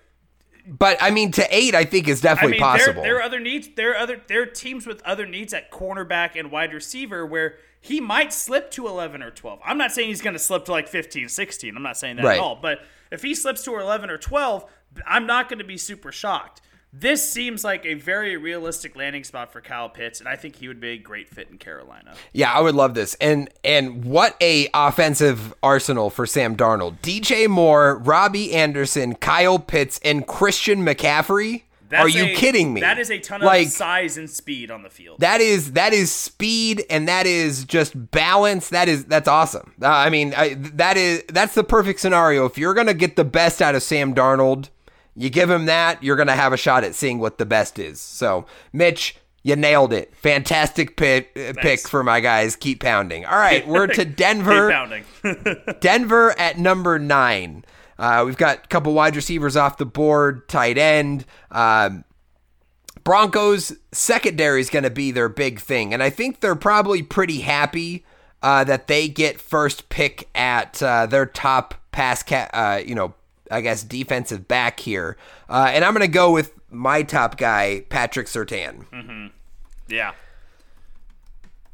but I mean, to eight, I think is I definitely mean, possible. there, there are other needs. There are other there are teams with other needs at cornerback and wide receiver where he might slip to 11 or 12. I'm not saying he's going to slip to like 15, 16. I'm not saying that Right. at all. But if he slips to 11 or 12, I'm not going to be super shocked. This seems like a very realistic landing spot for Kyle Pitts, and I think he would be a great fit in Carolina. Yeah, I would love this. And and what a offensive arsenal for Sam Darnold. DJ Moore, Robbie Anderson, Kyle Pitts, and Christian McCaffrey. That's Are you a- kidding me? That is a ton like, of size and speed on the field. That is that is speed and that is just balance. That is that's awesome. Uh, I mean, I, that is that's the perfect scenario. If you're gonna get the best out of Sam Darnold, you give him that, you're gonna have a shot at seeing what the best is. So, Mitch, you nailed it. Fantastic pick, uh, pick for my guys. Keep pounding. All right, we're to [laughs] Denver. Keep pounding. [laughs] Denver at number nine. Uh, we've got a couple wide receivers off the board, tight end. Um, Broncos secondary is going to be their big thing, and I think they're probably pretty happy uh, that they get first pick at uh, their top pass cat. Uh, you know, I guess defensive back here, uh, and I'm going to go with my top guy, Patrick Surtain. yeah.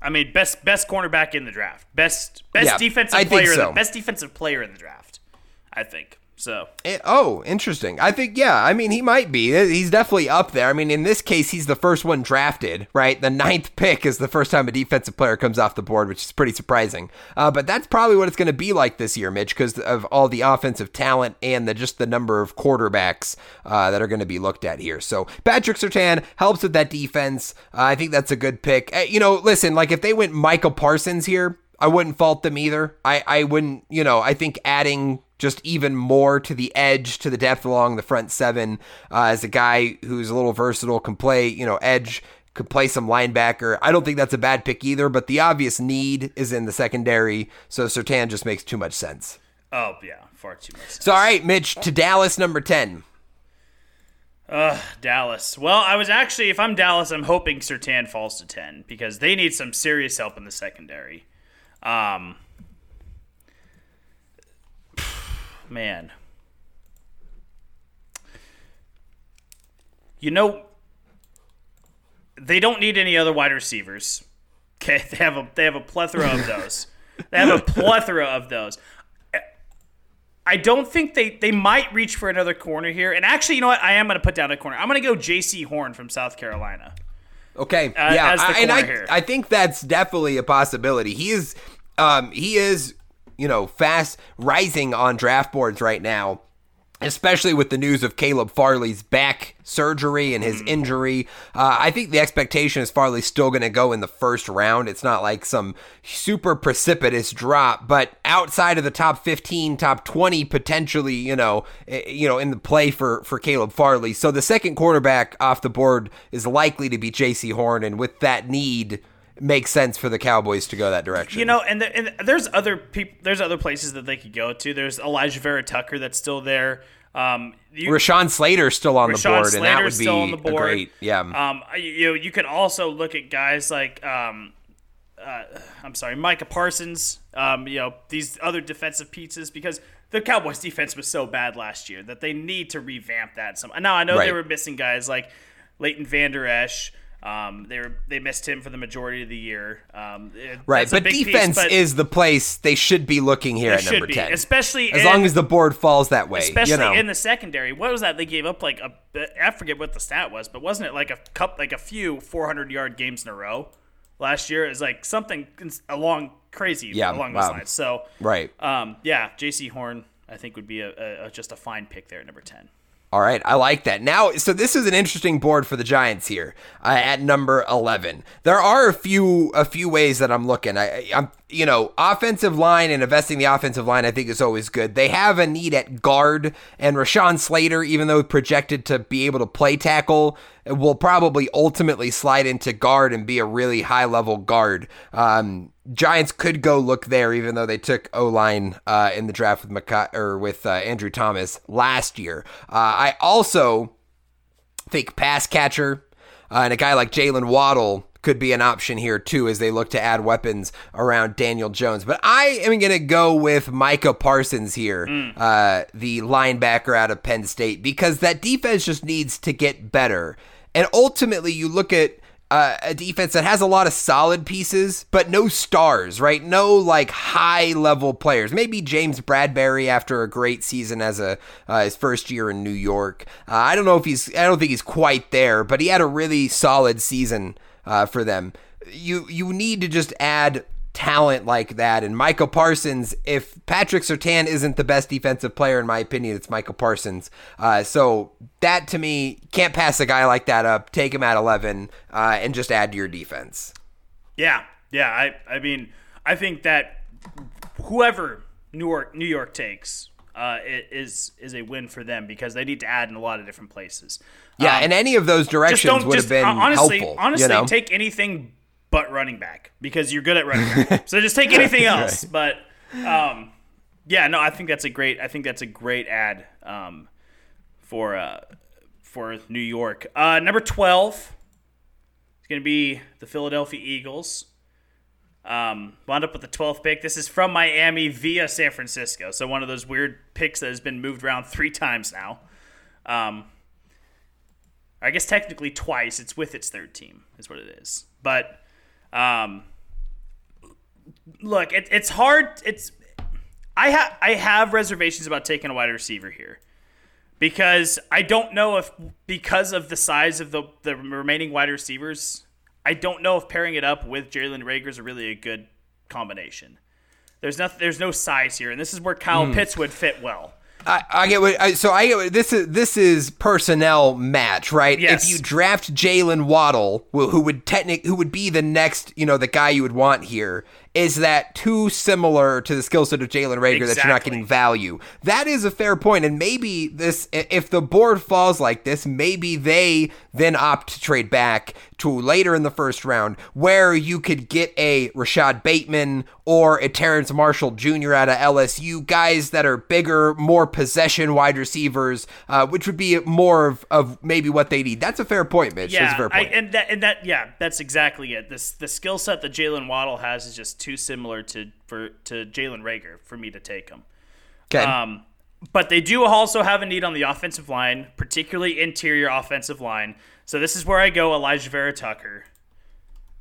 I mean, best best cornerback in the draft. Best best Yeah, defensive player. in so. the, best defensive player in the draft. I think so. Eh, oh, interesting. I think, yeah, I mean, he might be. He's definitely up there. I mean, in this case, he's the first one drafted, right? The ninth pick is the first time a defensive player comes off the board, which is pretty surprising. Uh, but that's probably what it's going to be like this year, Mitch, because of all the offensive talent and the, just the number of quarterbacks uh, that are going to be looked at here. So Patrick Surtain helps with that defense. Uh, I think that's a good pick. Eh, you know, listen, like if they went Michael Parsons here, I wouldn't fault them either. I, I wouldn't, you know, I think adding just even more to the edge, to the depth along the front seven, uh, as a guy who's a little versatile, can play, you know, edge, could play some linebacker. I don't think that's a bad pick either, but the obvious need is in the secondary, so Surtain just makes too much sense. Oh yeah, far too much. So, all right, Mitch, to Dallas, number 10. Dallas. Well, I was actually, if I'm Dallas, I'm hoping Surtain falls to ten because they need some serious help in the secondary. Um, man, you know, they don't need any other wide receivers. [laughs] Okay, they have a they have a plethora of those. they have a [laughs] plethora of those. I don't think they they might reach for another corner here. And actually, you know what? I am going to put down a corner. I'm going to go Jaycee Horn from South Carolina. Okay, Uh, yeah, I- and I, here. I think that's definitely a possibility. He is, um, he is, you know, fast rising on draft boards right now, especially with the news of Caleb Farley's back surgery and his injury. Uh, I think the expectation is Farley's still going to go in the first round. It's not like some super precipitous drop, but outside of the top 15, top 20, potentially, you know, eh, you know, in the play for for Caleb Farley. So the second quarterback off the board is likely to be Jaycee Horn, and with that need. Makes sense for the Cowboys to go that direction. You know, and, the, and there's other people. There's other places that they could go to. There's Alijah Vera-Tucker that's still there. Um, you, Rashawn Slater's still on the Rashawn board, and that would be still on the a board. great, yeah. Um, you, you know, you could also look at guys like um, uh, I'm sorry, Micah Parsons. Um, you know, these other defensive pieces because the Cowboys' defense was so bad last year that they need to revamp that. Some now I know they were missing guys like Leighton Vander Esch. Um, they were they missed him for the majority of the year. Um, Right, but big piece, defense but is the place they should be looking here at number be, 10. especially as in- long as the board falls that way. especially you know. in the secondary. What was that? They gave up like a I forget what the stat was, but wasn't it like a cup like a few 400 yard games in a row last year? It was like something along crazy Yeah, along wow. those lines. So Right. um, yeah, Jaycee Horn I think would be a, a, a just a fine pick there at number 10. All right, I like that. Now, so this is an interesting board for the Giants here uh, at number eleven. There are a few a few ways that I'm looking. I, I'm you know offensive line and investing the offensive line. I think is always good. They have a need at guard, and Rashawn Slater, even though projected to be able to play tackle, will probably ultimately slide into guard and be a really high level guard. Um, Giants could go look there, even though they took O line uh, in the draft with Maca- or with uh, Andrew Thomas last year. Uh, I also think pass catcher uh, and a guy like Jaylen Waddle could be an option here too as they look to add weapons around Daniel Jones. But I am going to go with Micah Parsons here, mm. uh, the linebacker out of Penn State, because that defense just needs to get better. And ultimately, you look at uh, a defense that has a lot of solid pieces, but no stars, right? No like high level players. Maybe James Bradberry after a great season as a uh, his first year in New York. Uh, I don't know if he's. I don't think he's quite there, but he had a really solid season uh, for them. You you need to just add talent like that. And Michael Parsons, if Patrick Surtain isn't the best defensive player, in my opinion, it's Michael Parsons. Uh, so that to me, can't pass a guy like that up. Take him at 11 uh, and just add to your defense. Yeah. Yeah. I, I mean, I think that whoever New York, New York takes, uh, is is a win for them because they need to add in a lot of different places. Yeah, um, and any of those directions would have been honestly, helpful. Honestly, you know? take anything but running back because you're good at running back. [laughs] so just take anything else. right. But um, yeah, no, I think that's a great. I think that's a great ad um, for uh, for New York. Uh, number twelve is going to be the Philadelphia Eagles. Um, wound up with the 12th pick. This is from Miami via San Francisco. So one of those weird picks that has been moved around three times now. Um, I guess technically twice. It's with its third team, is what it is. But um, look, it, it's hard. It's I have I have reservations about taking a wide receiver here because I don't know if because of the size of the the remaining wide receivers, I don't know if pairing it up with Jalen Reagor is really a good combination. There's nothing. There's no size here, and this is where Kyle mm. Pitts would fit well. I, I get what I, so I get what, this is this is personnel match right yes. if you draft Jaylen Waddle who would technic who would be the next you know the guy you would want here is that too similar to the skill set of Jalen Reagor exactly. that you're not getting value? That is a fair point, and maybe this, if the board falls like this, maybe they then opt to trade back to later in the first round, where you could get a Rashod Bateman or a Terrace Marshall Jr. out of LSU, guys that are bigger, more possession wide receivers, uh, which would be more of, of maybe what they need. That's a fair point, Mitch. Yeah, fair point. I, and that, and that, yeah, that's exactly it. This the skill set that Jaylen Waddle has is just too similar to for to Jalen Reagor for me to take him. Okay. Um, but they do also have a need on the offensive line, particularly interior offensive line. So this is where I go, Alijah Vera-Tucker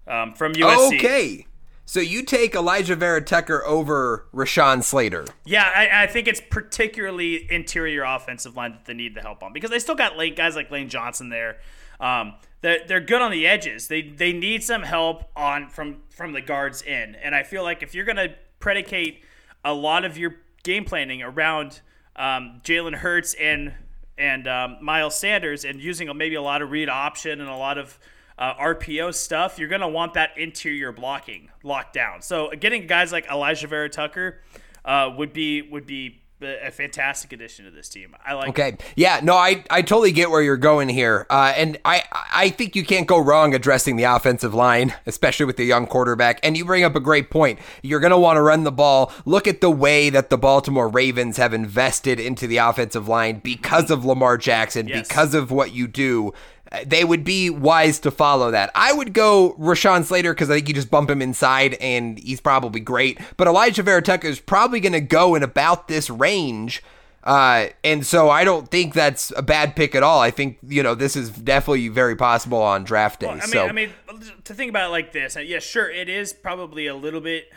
um, from USC. Okay. So you take Alijah Vera-Tucker over Rashawn Slater. Yeah, I, I, think it's particularly interior offensive line that they need the help on because they still got late guys like Lane Johnson there. Um, they're, they're good on the edges. They they need some help on from from the guards in, and I feel like if you're gonna predicate a lot of your game planning around um, Jalen Hurts and and um, Miles Sanders, and using maybe a lot of read option and a lot of uh, RPO stuff, you're gonna want that interior blocking locked down. So getting guys like Alijah Vera-Tucker uh, would be would be a fantastic addition to this team. I like. Okay, yeah, no, I I totally get where you're going here, uh, and I I think you can't go wrong addressing the offensive line, especially with the young quarterback. And you bring up a great point. You're going to want to run the ball. Look at the way that the Baltimore Ravens have invested into the offensive line because of Lamar Jackson, yes. because of what you do they would be wise to follow that. I would go Rashawn Slater because I think you just bump him inside and he's probably great. But Alijah Vera-Tucker is probably going to go in about this range. Uh, and so I don't think that's a bad pick at all. I think you know this is definitely very possible on draft day. Well, I mean, so I mean, to think about it like this, yeah, sure, it is probably a little bit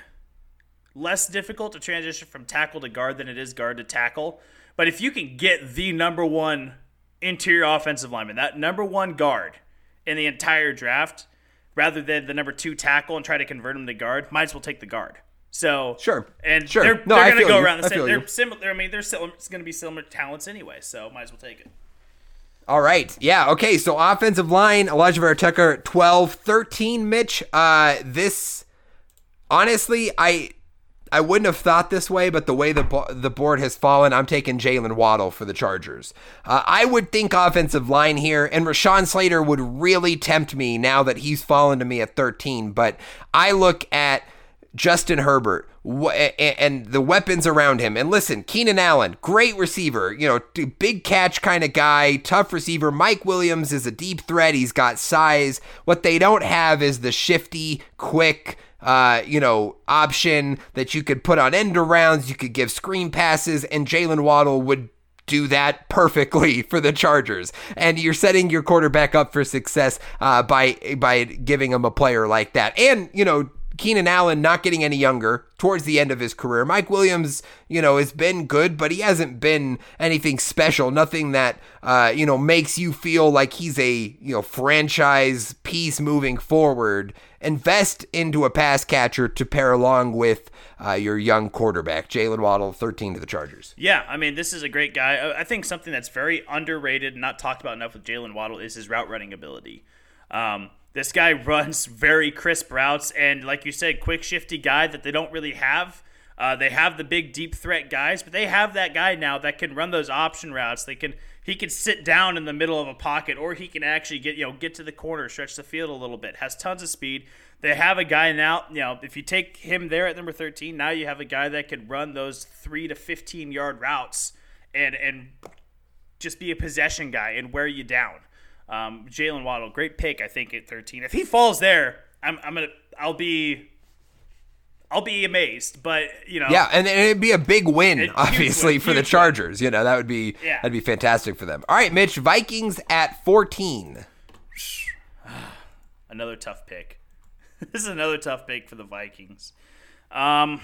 less difficult to transition from tackle to guard than it is guard to tackle. But if you can get the number one interior offensive lineman, that number one guard in the entire draft, rather than the number two tackle and try to convert him to guard, might as well take the guard. So sure, and sure. they're, no, they're going to go you. around the same. They're similar. I mean, they're still, it's going to be similar talents anyway. So might as well take it. All right. Yeah. Okay. So offensive line, Alijah Vera-Tucker, 12, 13, Mitch. Uh, this, honestly, I I wouldn't have thought this way, but the way the the board has fallen, I'm taking Jaylen Waddle for the Chargers. Uh, I would think offensive line here, and Rashawn Slater would really tempt me now that he's fallen to me at 13. But I look at Justin Herbert wh- and the weapons around him. And listen, Keenan Allen, great receiver, you know, big catch kind of guy, tough receiver. Mike Williams is a deep threat. He's got size. What they don't have is the shifty, quick, uh, you know, option that you could put on end arounds, You could give screen passes, and Jaylen Waddle would do that perfectly [laughs] for the Chargers. And you're setting your quarterback up for success uh, by by giving him a player like that. And you know, Keenan Allen not getting any younger towards the end of his career. Mike Williams, you know, has been good, but he hasn't been anything special. Nothing that uh, you know makes you feel like he's a you know franchise piece moving forward. Invest into a pass catcher to pair along with uh, your young quarterback, Jaylen Waddle, 13 to the Chargers. Yeah, I mean, this is a great guy. I think something that's very underrated, and not talked about enough with Jaylen Waddle, is his route running ability. Um, this guy [laughs] runs very crisp routes, and like you said, quick, shifty guy that they don't really have. Uh, they have the big deep threat guys, but they have that guy now that can run those option routes. They can he can sit down in the middle of a pocket, or he can actually get you know get to the corner, stretch the field a little bit. Has tons of speed. They have a guy now. You know, if you take him there at number thirteen, now you have a guy that could run those three to fifteen yard routes and and just be a possession guy and wear you down. Um, Jaylen Waddle, great pick, I think at thirteen. If he falls there, I'm I'm gonna I'll be I'll be amazed. But you know, Yeah, and it'd be a big win, [laughs] obviously, win, for the huge win. Chargers. You know, that would be Yeah. that'd be fantastic for them. All right, Mitch, Vikings at 14. [sighs] another tough pick. [laughs] this is another tough pick for the Vikings. Um,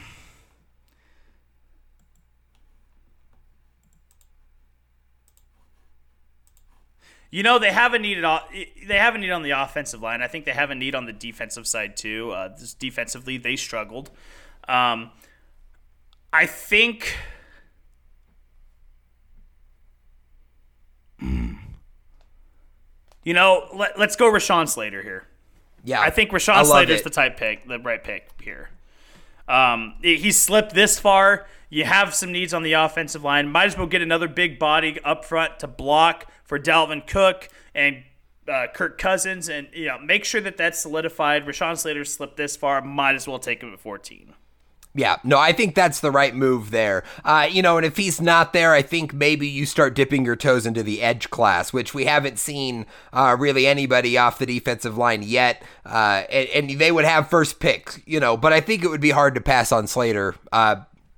you know they have a need at they have a need on the offensive line. I think they have a need on the defensive side too. Uh, defensively they struggled. Um, I think. You know, let, let's go Rashawn Slater here. Yeah, I think Rashawn love Slater's it. the type pick, the right pick here. Um, he- he's slipped this far. You have some needs on the offensive line. Might as well get another big body up front to block for Dalvin Cook and uh, Kirk Cousins, and you know make sure that that's solidified. Rashawn Slater slipped this far. Might as well take him at 14. Yeah, no, I think that's the right move there. Uh, you know, and if he's not there, I think maybe you start dipping your toes into the edge class, which we haven't seen uh, really anybody off the defensive line yet. Uh, and, and they would have first pick, you know, but I think it would be hard to pass on Slater. Uh,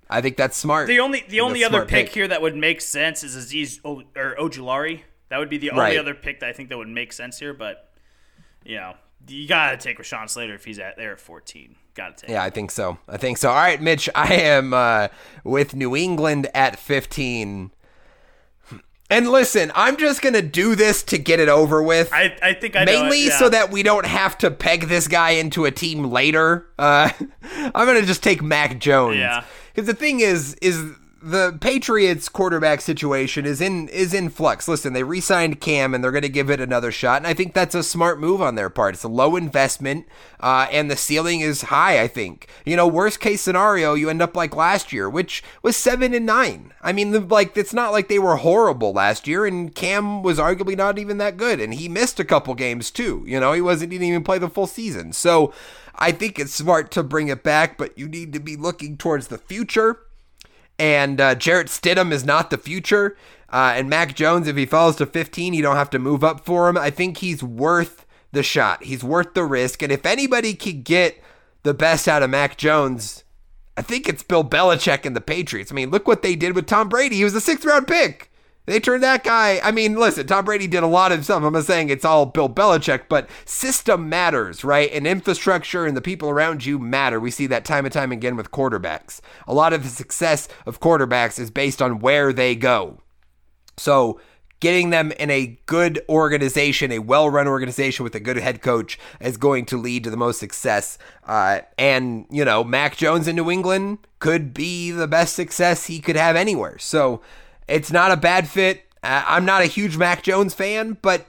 I think that's smart. The only the only other smart pick, here that would make sense is Azeez o- or Ojulari. That would be the only Right. other pick that I think that would make sense here. But you know, you gotta take Rashawn Slater if he's at there at 14. Gotta take. Yeah, I think so. I think so. All right, Mitch, I am uh, with New England at 15. And listen, I'm just going to do this to get it over with. I, I think I know it, Mainly yeah. so that we don't have to peg this guy into a team later. Uh, [laughs] I'm going to just take Mac Jones. Yeah. Because the thing is, is the Patriots quarterback situation is in is in flux. Listen, they re-signed Cam and they're going to give it another shot, and I think that's a smart move on their part. It's a low investment, uh, and the ceiling is high. I think you know, worst case scenario, you end up like last year, which was seven and nine. I mean, the, like it's not like they were horrible last year, and Cam was arguably not even that good, and he missed a couple games too. You know, he wasn't he didn't even play the full season, so. I think it's smart to bring it back, but you need to be looking towards the future and uh, Jarrett Stidham is not the future. Uh, and Mac Jones, if he falls to 15, you don't have to move up for him. I think he's worth the shot. He's worth the risk. And if anybody could get the best out of Mac Jones, I think it's Bill Belichick and the Patriots. I mean, look what they did with Tom Brady. He was a sixth round pick. They turned that guy. I mean, listen, Tom Brady did a lot of stuff. I'm not saying it's all Bill Belichick, but system matters, right? And infrastructure and the people around you matter. We see that time and time again with quarterbacks. A lot of the success of quarterbacks is based on where they go. So, getting them in a good organization, a well run organization with a good head coach, is going to lead to the most success. Uh, and, you know, Mac Jones in New England could be the best success he could have anywhere. So, it's not a bad fit. I'm not a huge Mac Jones fan, but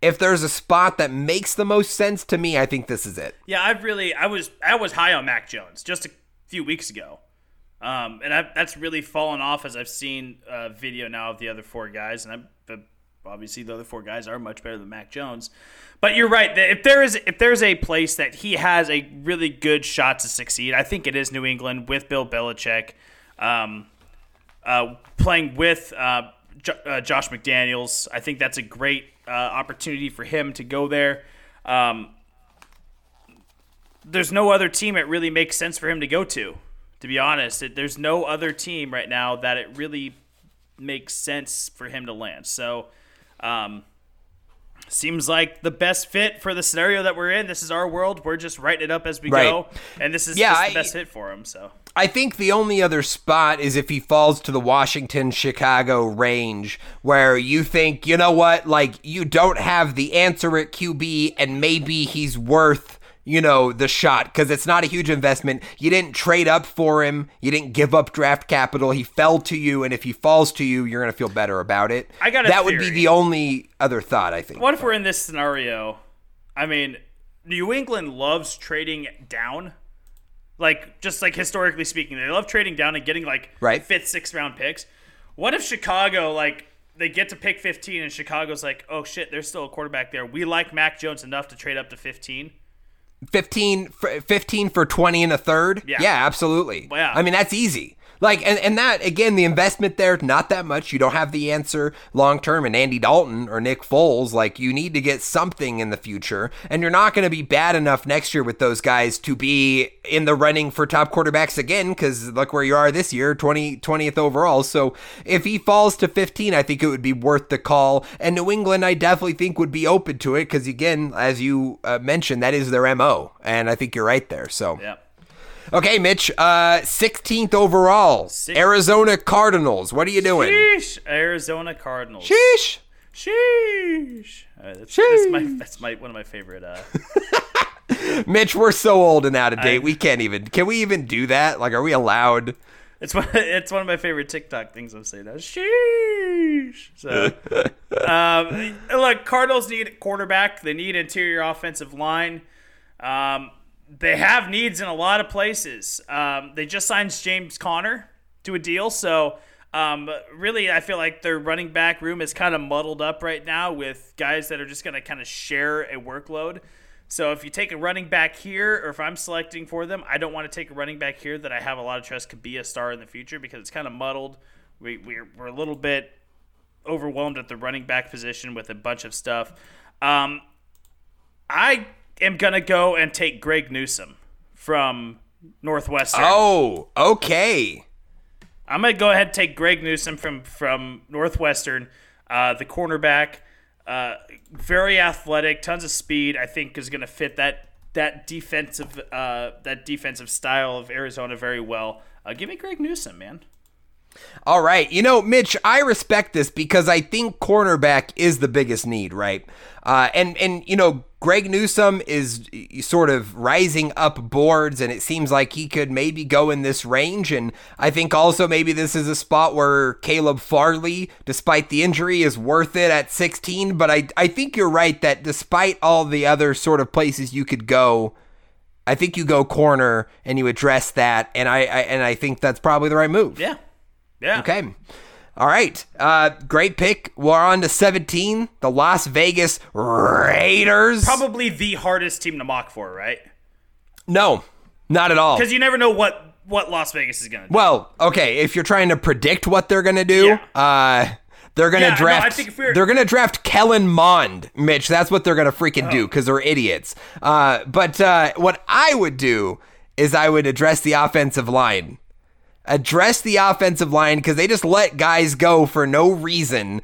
if there's a spot that makes the most sense to me, I think this is it. Yeah, I've really I was I was high on Mac Jones just a few weeks ago, um, and I, that's really fallen off as I've seen a video now of the other four guys, and I've, I've obviously the other four guys are much better than Mac Jones. But you're right. If there is if there's a place that he has a really good shot to succeed, I think it is New England with Bill Belichick, um, uh, playing with uh, Jo- uh, Josh McDaniels. I think that's a great uh, opportunity for him to go there. Um, there's no other team it really makes sense for him to go to. To be honest, it, there's no other team right now that it really makes sense for him to land. So, um, seems like the best fit for the scenario that we're in. This is our world. We're just writing it up as we Right. go, and this is Yeah, I- the best fit for him. So, I think the only other spot is if he falls to the Washington Chicago range where you think, you know what, like you don't have the answer at QB and maybe he's worth, you know, the shot because it's not a huge investment. You didn't trade up for him, you didn't give up draft capital. He fell to you, and if he falls to you, you're going to feel better about it. I got That would be the only other thought, I think. what if we're in this scenario? I mean, New England loves trading down. Like just like historically speaking, they love trading down and getting like Right. fifth, sixth round picks. What if Chicago like they get to pick 15 and Chicago's like, oh shit, there's still a quarterback there. We like Mac Jones enough to trade up to 15. 15 for, 15 for 20 and a third Yeah. absolutely Yeah. i mean that's easy like and, and that again the investment there not that much. You don't have the answer long term and andy dalton or nick foles. Like you need to get something in the future. And you're not going to be bad enough next year with those guys to be in the running for top quarterbacks again because look where you are this year 20 20th overall. So if he falls to 15 i think it would be worth the call. And new england i definitely think would be open to it because again as you uh, mentioned that is their mo and i think you're right there. So Yeah. Okay mitch uh 16th overall Six- arizona cardinals what are you doing Sheesh. Arizona Cardinals. sheesh Sheesh. Uh, that's, that's my that's my one of my favorite uh [laughs] mitch we're so old and out of date I- we can't even can we even do that like are we allowed It's one. [laughs] It's one of my favorite TikTok things I'm saying now. Sheesh. So, [laughs] um, look, Cardinals need a quarterback. They need interior offensive line. Um, they have needs in a lot of places. Um, they just signed James Conner to a deal, so um, really, I feel like their running back room is kind of muddled up right now with guys that are just going to kind of share a workload. So if you take a running back here, or if I'm selecting for them, I don't want to take a running back here that I have a lot of trust could be a star in the future because it's kind of muddled. We, we're, we're a little bit overwhelmed at the running back position with a bunch of stuff. Um, I am going to go and take Greg Newsome from Northwestern. oh okay I'm gonna go ahead and take Greg Newsome from from Northwestern, uh, the cornerback. Uh, very athletic, tons of speed. I think is gonna fit that that defensive uh, that defensive style of Arizona very well. Uh, give me Greg Newsome, man. All right. You know, Mitch, I respect this because I think cornerback is the biggest need, right? Uh, and, and, you know, Greg Newsome is sort of rising up boards, and it seems like he could maybe go in this range. And I think also maybe this is a spot where Caleb Farley, despite the injury, is worth it at 16. But I, I think you're right that despite all the other sort of places you could go, I think you go corner and you address that, and I, I and I think that's probably the right move. Yeah, yeah. Okay. All right. Uh, great pick. We're on to 17. The Las Vegas Raiders. Probably the hardest team to mock for, right? No, not at all. Because you never know what what Las Vegas is gonna do. Well, okay. If you're trying to predict what they're gonna do, uh, they're gonna Yeah, no, draft. if we're- they're gonna draft Kellen Mond, Mitch. That's what they're gonna freaking do because they're idiots. Uh, but uh, what I would do is I would address the offensive line. Address the offensive line because they just let guys go for no reason.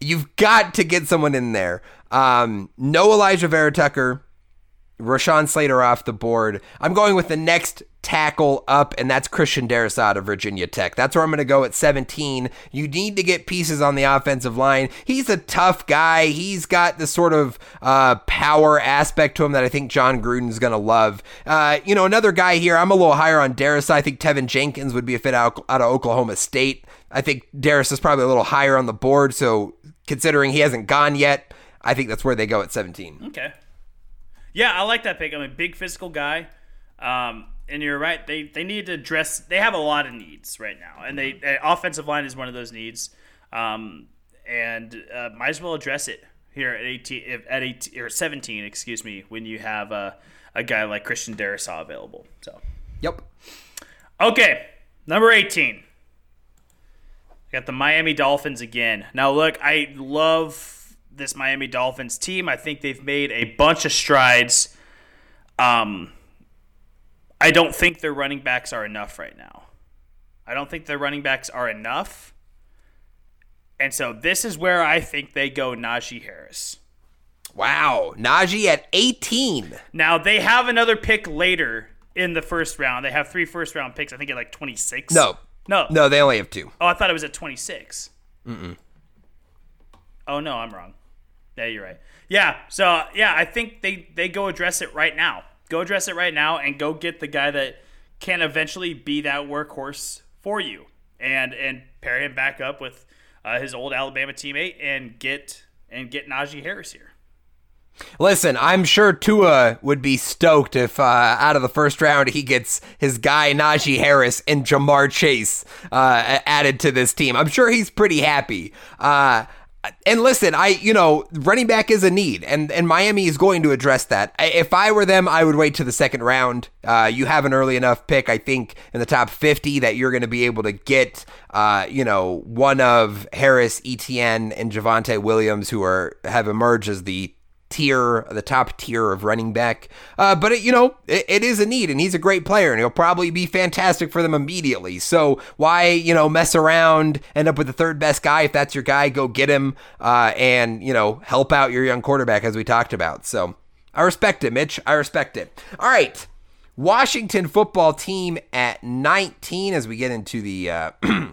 You've got to get someone in there. Um, no Alijah Vera-Tucker. Rashawn Slater off the board. I'm going with the next tackle up, and that's Christian Darris out of Virginia Tech. That's where I'm going to go at 17. You need to get pieces on the offensive line. He's a tough guy. He's got the sort of uh, power aspect to him that I think Jon Gruden's going to love. Uh, you know, another guy here, I'm a little higher on Darris. I think Teven Jenkins would be a fit out, out of Oklahoma State. I think Darris is probably a little higher on the board, so considering he hasn't gone yet, I think that's where they go at 17. Okay. Yeah, I like that pick. I'm a big physical guy. Um, and you're right. They they need to address. They have a lot of needs right now, and they uh, offensive line is one of those needs. Um, and uh, might as well address it here at 18, if, at 18 or 17, excuse me, when you have a, a guy like Christian Darrisaw available. So, Yep. okay, number 18. Got the Miami Dolphins again. Now, look, I love this Miami Dolphins team. I think they've made a bunch of strides. Um, I don't think their running backs are enough right now. I don't think their running backs are enough. And so this is where I think they go Najee Harris. Wow. Najee at 18. Now they have another pick later in the first round. They have three first round picks. I think at like 26. No. No. No, they only have two. Oh, I thought it was at 26. Mm-mm. Oh no, I'm wrong. Yeah, you're right. Yeah, so yeah, I think they they go address it right now. Go address it right now and go get the guy that can eventually be that workhorse for you, and and pair him back up with uh, his old Alabama teammate and get and get Najee Harris here. Listen, I'm sure Tua would be stoked if uh, out of the first round he gets his guy Najee Harris and Ja'Marr Chase uh, added to this team. I'm sure he's pretty happy. Uh, and listen, I you know running back is a need, and and Miami is going to address that. If I were them, I would wait to the second round. Uh, you have an early enough pick, I think, in the top fifty that you're going to be able to get, uh, you know, one of Harris, Etienne, and Javonte Williams, who are have emerged as the tier, the top tier of running back. Uh, but it, you know, it, it is a need, and he's a great player, and he'll probably be fantastic for them immediately. So why, you know, mess around, end up with the third best guy? If that's your guy, go get him, uh, and you know, help out your young quarterback as we talked about. So I respect it, Mitch. I respect it. All right. Washington football team at 19 as we get into the uh, [clears throat]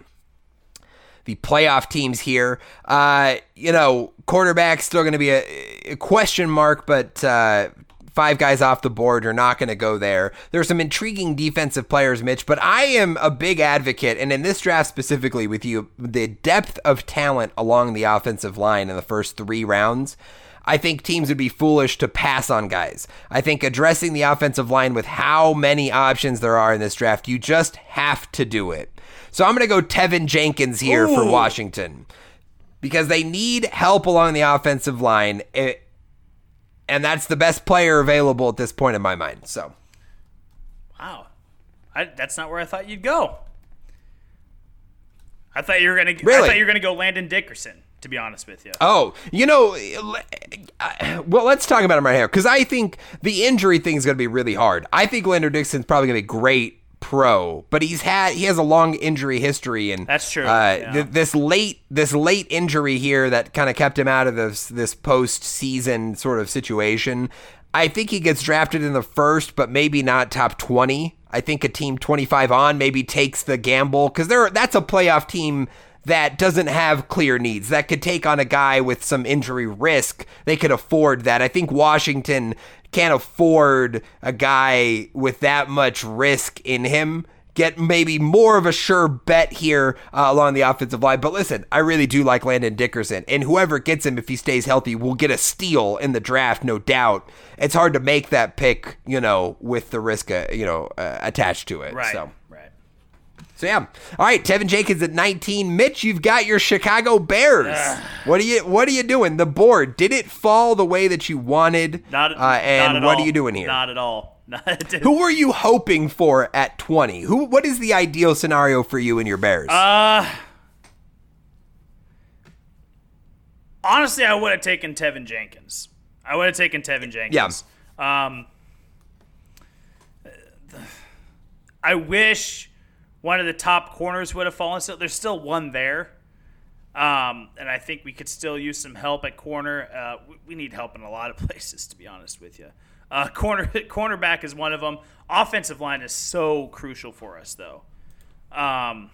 the playoff teams here. Uh, you know, quarterback still going to be a, a, question mark, but uh, five guys off the board, you're not going to go there. There's some intriguing defensive players, Mitch, but I am a big advocate, and in this draft specifically with you, the depth of talent along the offensive line in the first three rounds. I think teams would be foolish to pass on guys. I think addressing the offensive line with how many options there are in this draft, you just have to do it. So I'm going to go Teven Jenkins here Ooh. for Washington because they need help along the offensive line. It, and that's the best player available at this point in my mind. So, wow, I, that's not where I thought you'd go. I thought you were gonna. Really? I thought you were gonna go Landon Dickerson. To be honest with you. Oh, you know, well, let's talk about him right here because I think the injury thing is going to be really hard. I think Landon Dickerson's probably going to be great pro, but he's had he has a long injury history, and that's true. Uh, yeah. th- this late this late injury here that kind of kept him out of this this post season sort of situation. I think he gets drafted in the first, but maybe not top twenty. I think a team twenty five on maybe takes the gamble because they're that's a playoff team that doesn't have clear needs that could take on a guy with some injury risk. They could afford that. I think Washington can't afford a guy with that much risk in him. Get maybe more of a sure bet here uh, along the offensive line. But listen, I really do like Landon Dickerson. And whoever gets him, if he stays healthy, will get a steal in the draft, no doubt. It's hard to make that pick, you know, with the risk, uh, you know, uh, attached to it. Right. So. So yeah. All right, Teven Jenkins at 19. Mitch, you've got your Chicago Bears. what are you what are you doing? The board, did it fall the way that you wanted? Not uh, and not what all. are you doing here? [laughs] Not at all. Who were you hoping for at 20? Who what is the ideal scenario for you and your Bears? Uh Honestly, I would have taken Teven Jenkins. I would have taken Teven Jenkins. Yeah. Um I wish one of the top corners would have fallen. So there's still one there. Um, and I think we could still use some help at corner. Uh, we, we, need help in a lot of [laughs] places, to be honest with you. Uh, corner [laughs] cornerback is one of them. Offensive line is so crucial for us, though. Um,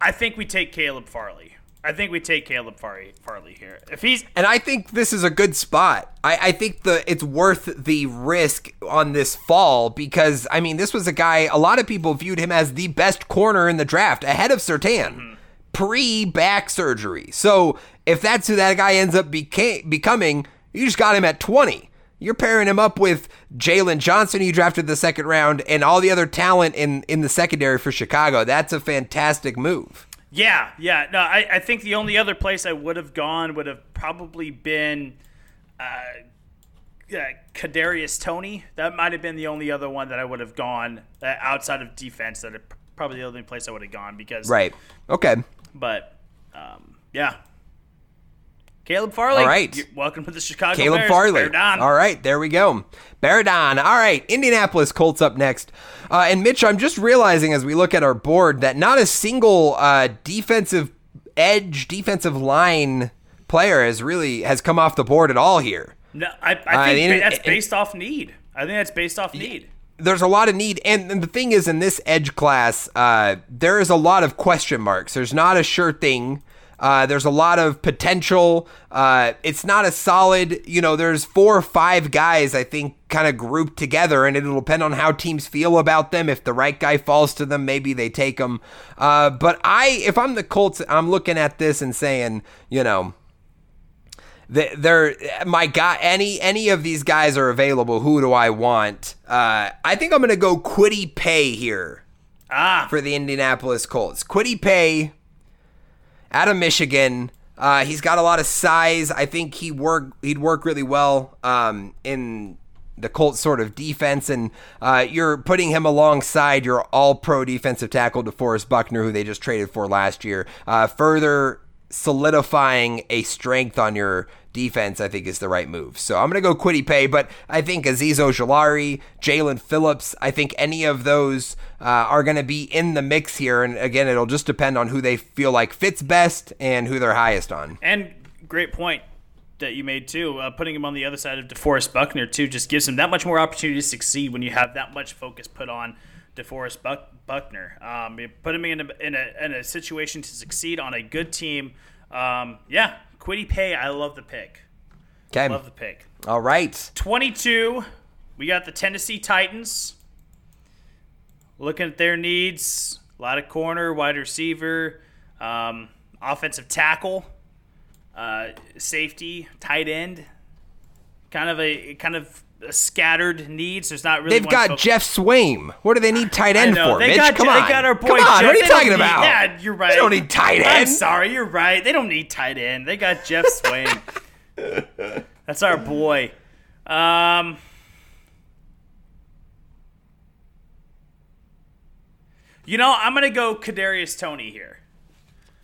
I think we take Caleb Farley. I think we take Caleb Farley, Farley here. If he's and I think this is a good spot. I, I think the it's worth the risk on this fall because I mean this was a guy. A lot of people viewed him as the best corner in the draft, ahead of Surtain, mm-hmm. pre back surgery. So if that's who that guy ends up beca- becoming, you just got him at twenty. You're pairing him up with Jaylon Johnson, you drafted the second round, and all the other talent in, in the secondary for Chicago. That's a fantastic move. Yeah, yeah. No, I, I think the only other place I would have gone would have probably been uh, uh, Kadarius Toney. That might have been the only other one that I would have gone uh, outside of defense. That it, probably the only place I would have gone because Right. Okay. But um, yeah, Caleb Farley. All right. you're welcome to the Chicago Caleb Bears. Farley. Bear down. All right, there we go. Baradon. All right, Indianapolis Colts up next. Uh, and Mitch, I'm just realizing as we look at our board that not a single uh, defensive edge, defensive line player has really has come off the board at all here. No, I, I Uh, think and- that's based off need. I think that's based off need. there's a lot of need and, and the thing is in this edge class uh, there is a lot of question marks there's not a sure thing uh, there's a lot of potential uh, it's not a solid you know there's four or five guys i think kind of grouped together and it'll depend on how teams feel about them if the right guy falls to them maybe they take them uh, but i if i'm the colts i'm looking at this and saying you know they- they're my guy. Any any of these guys are available. Who do I want? Uh, I think I'm gonna go Kwity Paye here Ah, for the Indianapolis Colts. Kwity Paye out of Michigan. Uh, he's got a lot of size. I think he work he'd work really well um, in the Colts sort of defense, and uh, you're putting him alongside your All-Pro defensive tackle DeForest Buckner, who they just traded for last year, uh, further solidifying a strength on your defense. I think is the right move. So I'm gonna go Kwity Paye, but I think Azeez Ojulari, Jaelan Phillips, I think any of those uh, are gonna be in the mix here, and again, it'll just depend on who they feel like fits best and who they're highest on. and great point that you made too. Uh, putting him on the other side of DeForest Buckner too just gives him that much more opportunity to succeed when you have that much focus put on DeForest Buck- Buckner. Um, you him in a, in a in a situation to succeed on a good team. Um, yeah, Kwity Paye. I love the pick. Okay. Love the pick. All right. 22, we got the Tennessee Titans. Looking at their needs, a lot of corner, wide receiver, um, offensive tackle, uh, safety, tight end. Kind of a kind of scattered needs. There's not really. They've got focus. Geoff Swaim. What do they need tight end for, They Mitch? got, Come they on. got our boy Come on. Jeff. What are you They talking need- about? Yeah, you're right. They don't need tight end. I'm sorry, you're right. They don't need tight end. They got Geoff Swaim. [laughs] That's our boy. Um, you know, I'm gonna go Kadarius Toney here.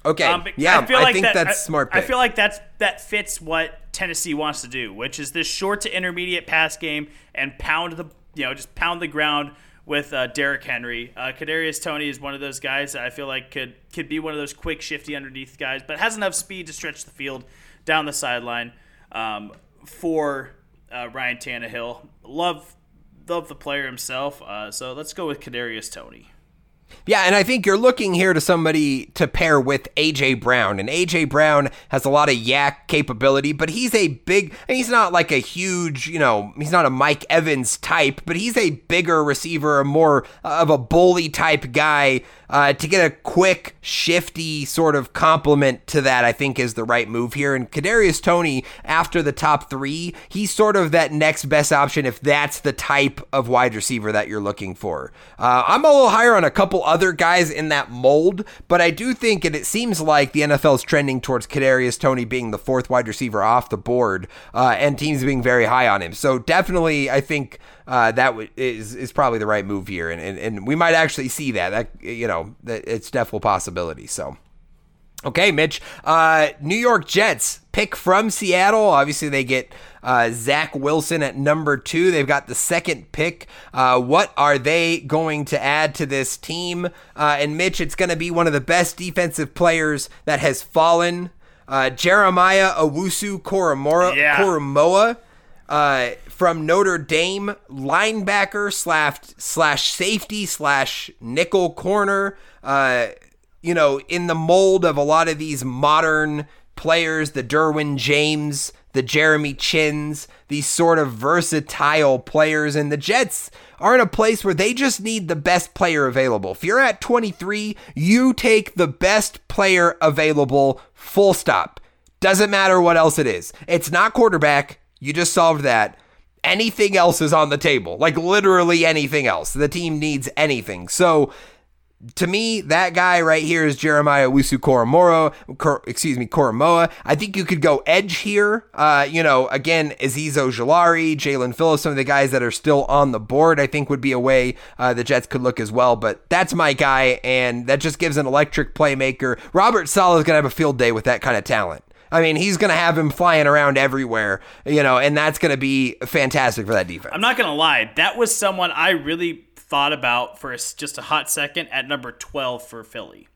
Okay. Um, yeah, I, feel like think that- that's I- smart. I feel like that's that fits what Tennessee wants to do, which is this short to intermediate pass game and pound the you know just pound the ground with uh, Derrick Henry. Uh, Kadarius Toney is one of those guys that I feel like could could be one of those quick, shifty underneath guys, but has enough speed to stretch the field down the sideline um, for uh, Ryan Tannehill. Love love the player himself, uh, so let's go with Kadarius Toney. Yeah, and I think you're looking here to somebody to pair with AJ Brown, and AJ Brown has a lot of yak capability, but he's a big. And he's not like a huge, you know, he's not a Mike Evans type, but he's a bigger receiver, a more of a bully type guy. Uh, to get a quick, shifty sort of complement to that, I think is the right move here. And Kadarius Toney, after the top three, he's sort of that next best option if that's the type of wide receiver that you're looking for. Uh, I'm a little higher on a couple other guys in that mold, but I do think, and it seems like the NFL is trending towards Kadarius Toney being the fourth wide receiver off the board, uh, and teams being very high on him. So definitely, I think uh, that w- is is probably the right move here, and, and and we might actually see that. That you know, that it's definitely a possibility. So. Okay, Mitch. Uh, New York Jets pick from Seattle. Obviously, they get uh, Zach Wilson at number two. They've got the second pick. Uh, what are they going to add to this team? Uh, and Mitch, it's going to be one of the best defensive players that has fallen. Uh, Jeremiah Owusu Koromora, Yeah. Koramoah uh, from Notre Dame, linebacker slash slash safety slash nickel corner. You know, in the mold of a lot of these modern players, the Derwin James, the Jeremy Chinns, these sort of versatile players, and the Jets are in a place where they just need the best player available. If you're at 23, you take the best player available, full stop. Doesn't matter what else it is. It's not quarterback. You just solved that. anything else is on the table. Like literally anything else. The team needs anything. So to me, that guy right here is Jeremiah Wusu Koromoro, Kor, excuse me, Koramoah. I think you could go edge here. Uh, you know, again, Azeez Ojulari, Jaelan Phillips, some of the guys that are still on the board, I think would be a way uh, the Jets could look as well. But that's my guy, and that just gives an electric playmaker. Robert Saleh is going to have a field day with that kind of talent. I mean, he's going to have him flying around everywhere, you know, and that's going to be fantastic for that defense. I'm not gonna lie, that was someone I really thought about for a, just a hot second at number 12 for Philly.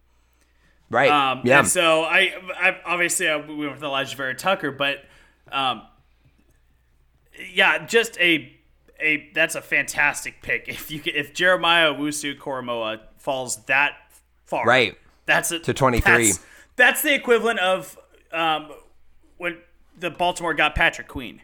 right. Um, yeah. So I, I obviously I, we went with Alijah Vera-Tucker, but um, yeah, just a a that's a fantastic pick. If you could, if Jeremiah Wusu Koramoah falls that far, Right. That's a, To 23. That's, that's the equivalent of um, when the Baltimore got Patrick Queen.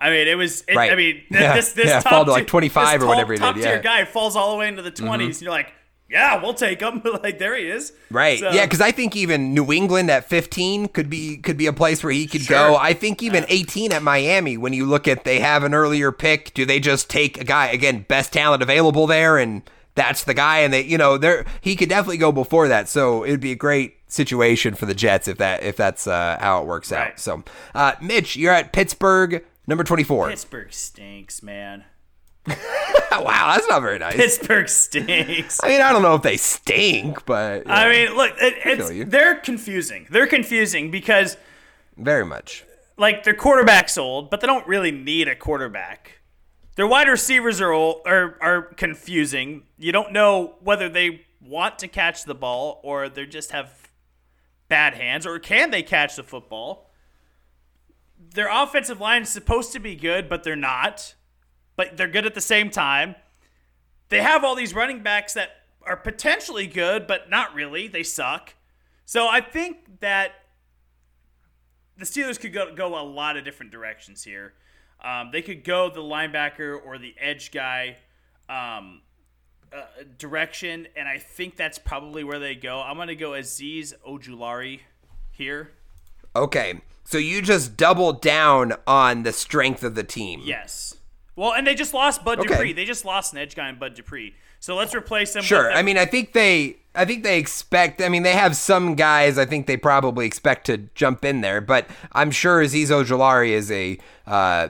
I mean, it was. It, Right. I mean, [laughs] Yeah. this this Yeah, top fall to, like, 25 this or whatever top, Top tier yeah. Mm-hmm. guy falls all the way into the 20s, and you're like, yeah, we'll take him. [laughs] like there he is. Right. So- Yeah, because I think even New England at 15 could be could be a place where he could Sure. go. I think even 18 at Miami. When you look at they have an earlier pick, do they just take a guy again best talent available there and that's the guy and they you know there he could definitely go before that. So it'd be a great situation for the Jets if that if that's uh, how it works out. So uh, Mitch, you're at Pittsburgh, number 24. Pittsburgh stinks, man. [laughs] wow, that's not very nice. Pittsburgh stinks. I mean, I don't know if they stink, but I mean, look, it, they're confusing. They're confusing because very much. like their quarterback's old, but they don't really need a quarterback. Their wide receivers are old, are are confusing. You don't know whether they want to catch the ball or they just have bad hands or can they catch the football. Their offensive line is supposed to be good, but they're not. But they're good at the same time. They have all these running backs that are potentially good, but not really. They suck. So I think that the Steelers could go, go a lot of different directions here. Um, they could go the linebacker or the edge guy um, uh, direction, and I think that's probably where they go. I'm going to go Azeez Ojulari here. Okay. So you just doubled down on the strength of the team. Yes. Well, and they just lost Bud Okay. Dupree. They just lost an edge guy in Bud Dupree. So let's replace him. Sure. I mean, I think they I think they expect I mean, they have some guys I think they probably expect to jump in there, but I'm sure Azeez Ojulari is a uh,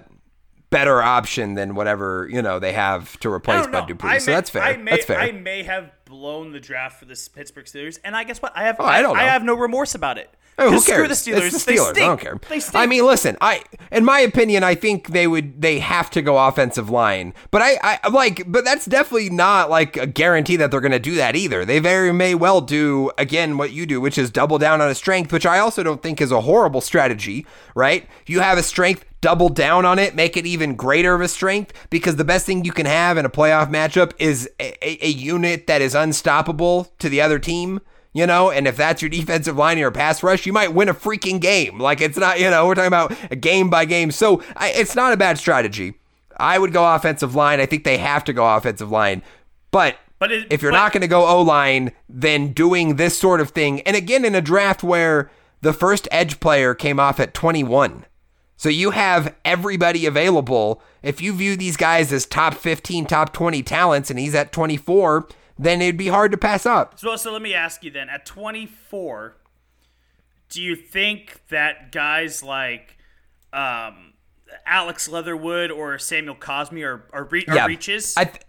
better option than whatever, you know, they have to replace. Bud Dupree. I so may- that's fair. I may, that's fair. I may have blown the draft for the Pittsburgh Steelers, and I guess what I have. Oh, I don't know. I have no remorse about it. Oh, who cares? Screw the Steelers. It's the They Steelers. I don't care. They stink. I mean, listen. I, in my opinion, I think they would. They have to go offensive line. But I, I like. But that's definitely not like a guarantee that they're going to do that either. They very may well do again what you do, which is double down on a strength, which I also don't think is a horrible strategy. Right? You have a strength. Double down on it, make it even greater of a strength because the best thing you can have in a playoff matchup is a, a, a unit that is unstoppable to the other team you know, and if that's your defensive line or your pass rush, you might win a freaking game. Like it's not, you know, we're talking about a game by game. So I, it's not a bad strategy. I would go offensive line. I think they have to go offensive line. But, But it- if you're but- not going to go O line, then doing this sort of thing, and again, in a draft where the first edge player came off at 21. So you have everybody available. If you view these guys as top 15, top 20 talents, and he's at 24, then it'd be hard to pass up. So, so let me ask you then: at 24, do you think that guys like um, Alex Leatherwood or Samuel Cosmi are are, re- are reaches? I th-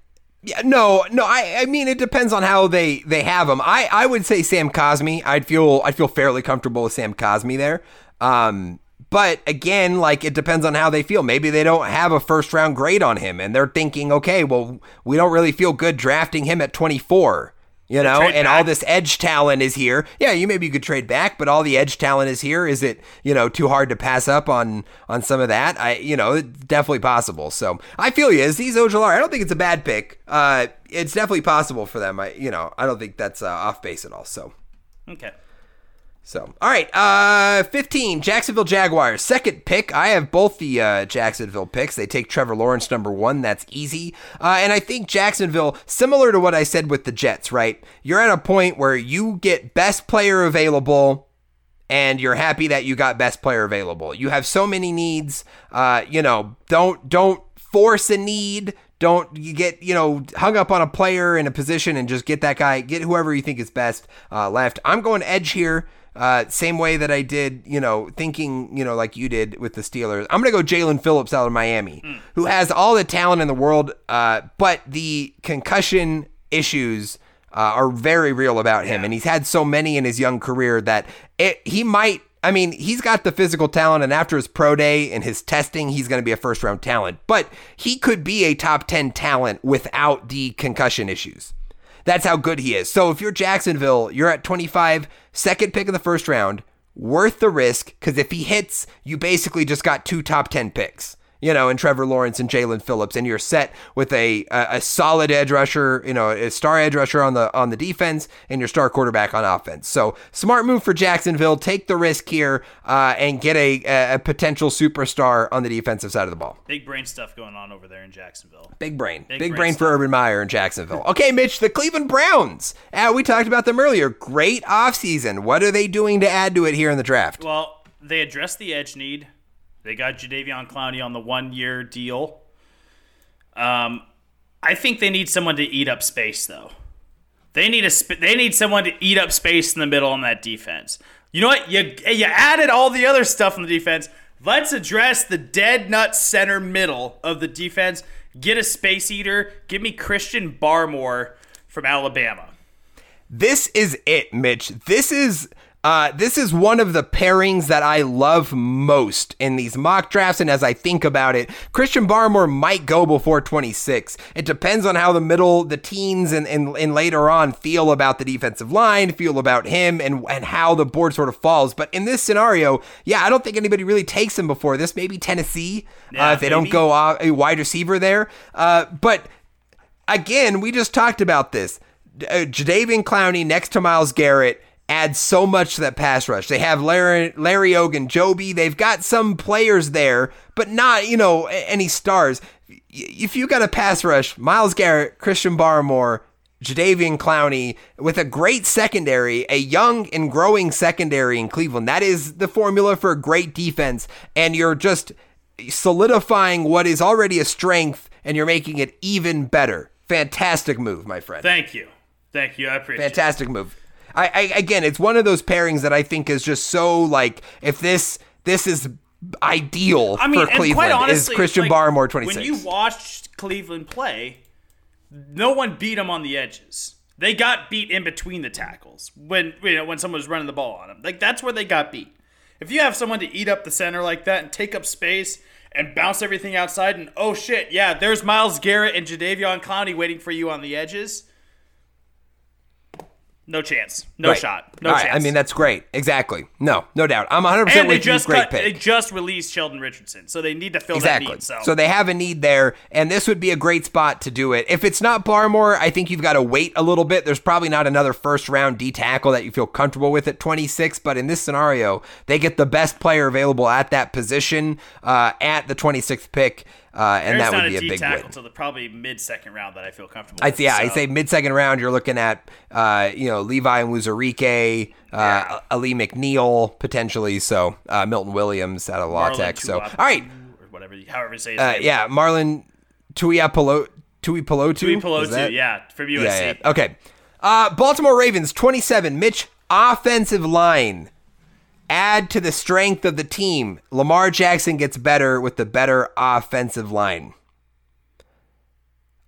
yeah, no, no. I, I mean, it depends on how they they have them. I, I would say Sam Cosmi. I'd feel I'd feel fairly comfortable with Sam Cosmi there. Um, but again, like it depends on how they feel. Maybe they don't have a first round grade on him, and they're thinking, okay, well, we don't really feel good drafting him at 24. You know, and all this edge talent is here. Yeah, you maybe you could trade back, but all the edge talent is here. Is it you know too hard to pass up on on some of that? I you know definitely possible. So I feel you. Azeez Ojulari, I don't think it's a bad pick. Uh, it's definitely possible for them. I you know I don't think that's uh, off base at all. So okay. So, all right, uh, 15, Jacksonville Jaguars. Second pick. I have both the uh, Jacksonville picks. They take Trevor Lawrence number one. That's easy. Uh, and I think Jacksonville, similar to what I said with the Jets, right? You're at a point where you get best player available and you're happy that you got best player available. You have so many needs. Uh, you know, don't don't force a need. Don't you get you know hung up on a player in a position and just get that guy, get whoever you think is best uh, left. I'm going edge here. Uh, same way that I did, you know, thinking, you know, like you did with the Steelers. I'm going to go Jaelan Phillips out of Miami, who has all the talent in the world, uh, but the concussion issues uh, are very real about him. And he's had so many in his young career that it, he might. I mean, he's got the physical talent, and after his pro day and his testing, he's going to be a first round talent. But he could be a top 10 talent without the concussion issues. That's how good he is. So if you're Jacksonville, you're at 25, second pick of the first round, worth the risk because if he hits, you basically just got two top 10 picks. You know, and Trevor Lawrence and Jaelan Phillips, and you're set with a, a a solid edge rusher, you know, a star edge rusher on the on the defense, and your star quarterback on offense. So smart move for Jacksonville. Take the risk here uh, and get a, a potential superstar on the defensive side of the ball. Big brain stuff going on over there in Jacksonville. Big brain. Big, Big brain, brain for. Urban Meyer in Jacksonville. Okay, Mitch, the Cleveland Browns. Uh, we talked about them earlier. Great offseason. What are they doing to add to it here in the draft? Well, they addressed the edge need. They got Jadeveon Clowney on the one year deal. Um, I think they need someone to eat up space though. They need a sp- they need someone to eat up space in the middle on that defense. You know what? You you added all the other stuff in the defense. Let's address the dead nut center middle of the defense. Get a space eater. Give me Christian Barmore from Alabama. This is it, Mitch. This is uh, this is one of the pairings that I love most in these mock drafts, and as I think about it, Christian Barmore might go before 26. It depends on how the middle, the teens, and, and, and later on feel about the defensive line, feel about him, and and how the board sort of falls. But in this scenario, yeah, I don't think anybody really takes him before this. Maybe Tennessee, Yeah, uh, if they don't go uh, a wide receiver there. Uh, but again, we just talked about this. Uh, Jadeveon Clowney next to Myles Garrett adds so much to that pass rush. They have Larry, Larry Ogunjobi. They've got some players there, but not, you know, any stars. If you got a pass rush, Myles Garrett, Christian Barmore, Jadeveon Clowney with a great secondary, a young and growing secondary in Cleveland. That is the formula for a great defense. And you're just solidifying what is already a strength and you're making it even better. Fantastic move, my friend. Thank you, thank you. I appreciate. it. Fantastic move. I, I again, it's one of those pairings that I think is just so like if this this is ideal I mean, for Cleveland quite honestly, is Christian like, Barmore twenty six. When you watched Cleveland play, no one beat them on the edges. They got beat in between the tackles when you know when someone was running the ball on them. Like that's where they got beat. If you have someone to eat up the center like that and take up space and bounce everything outside, and oh shit, yeah, there's Myles Garrett and Jadeveon Clowney waiting for you on the edges. No chance. No Right. shot. No right, chance. I mean that's great. Exactly. No, no doubt. I'm 100 percent with you. just Great cut, pick. they just released Sheldon Richardson, so they need to fill Exactly. that need. So, So they have a need there, and this would be a great spot to do it. If it's not Barmore, I think you've got to wait a little bit. There's probably not another first round D tackle that you feel comfortable with at 26, but in this scenario, they get the best player available at that position uh, at the 26th pick, uh, and There's that would be a big tackle win. until the probably mid second round that I feel comfortable. I, with, yeah, I say mid second round. You're looking at, uh, you know, Levi Onwuzurike, uh, Ali McNeil potentially. So uh, Milton Williams out of Tech. So all right, or whatever, you- however you say his uh, name. yeah, Marlon Tuiapolo Tui Pelotu. Tui Is yeah, from USC. yeah, yeah. Okay. Uh, Baltimore Ravens 27. Mitch offensive line. Add to the strength of the team. Lamar Jackson gets better with the better offensive line.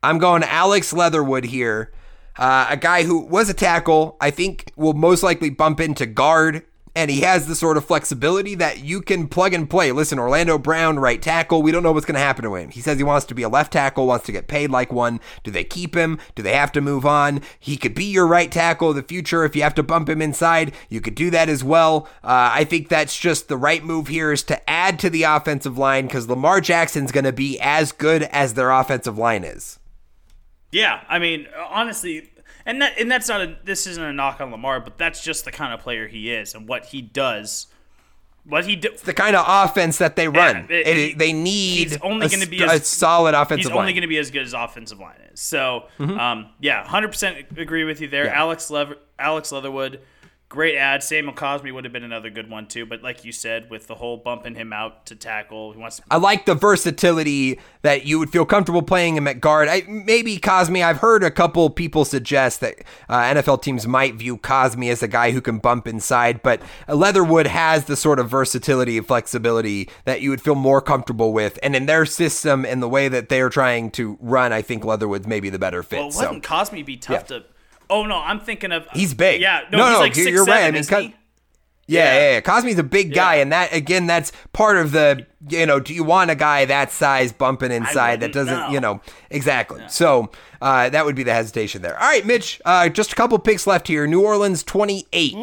I'm going Alex Leatherwood here. Uh, a guy who was a tackle, I think will most likely bump into guard, and he has the sort of flexibility that you can plug and play. Listen, Orlando Brown, right tackle, we don't know what's going to happen to him. He says he wants to be a left tackle, wants to get paid like one. Do they keep him? Do they have to move on? He could be your right tackle of the future. If you have to bump him inside, you could do that as well. Uh, I think that's just the right move here is to add to the offensive line because Lamar Jackson's going to be as good as their offensive line is. Yeah, I mean, honestly, and that and that's not a this isn't a knock on Lamar, but that's just the kind of player he is and what he does. What he do, the kind of offense that they run. it- It- he- they need he's only gonna be st- as- a solid offensive he's line. only going to be as good as offensive line is. So, um, yeah, hundred percent agree with you there, Yeah. Alex Lever, Alex Leatherwood. Great ad. Samuel Cosmi would have been another good one too. But like you said, with the whole bumping him out to tackle, he wants. I like the versatility that you would feel comfortable playing him at guard. I, maybe Cosmi. I've heard a couple people suggest that uh, NFL teams might view Cosmi as a guy who can bump inside, but Leatherwood has the sort of versatility and flexibility that you would feel more comfortable with. And in their system and the way that they're trying to run, I think Leatherwood's maybe the better fit. Well, wouldn't Cosmi be tough Yeah. to? Oh no, I'm thinking of. He's big. Yeah, no, No, he's no, like you're- right. I mean, Cos- Yeah, Yeah. yeah, yeah. Cosmi's a big guy, Yeah. and that again, that's part of the you know. Do you want a guy that size bumping inside that doesn't no. you know exactly? So uh, that would be the hesitation there. All right, Mitch. Uh, just a couple picks left here. New Orleans twenty eight.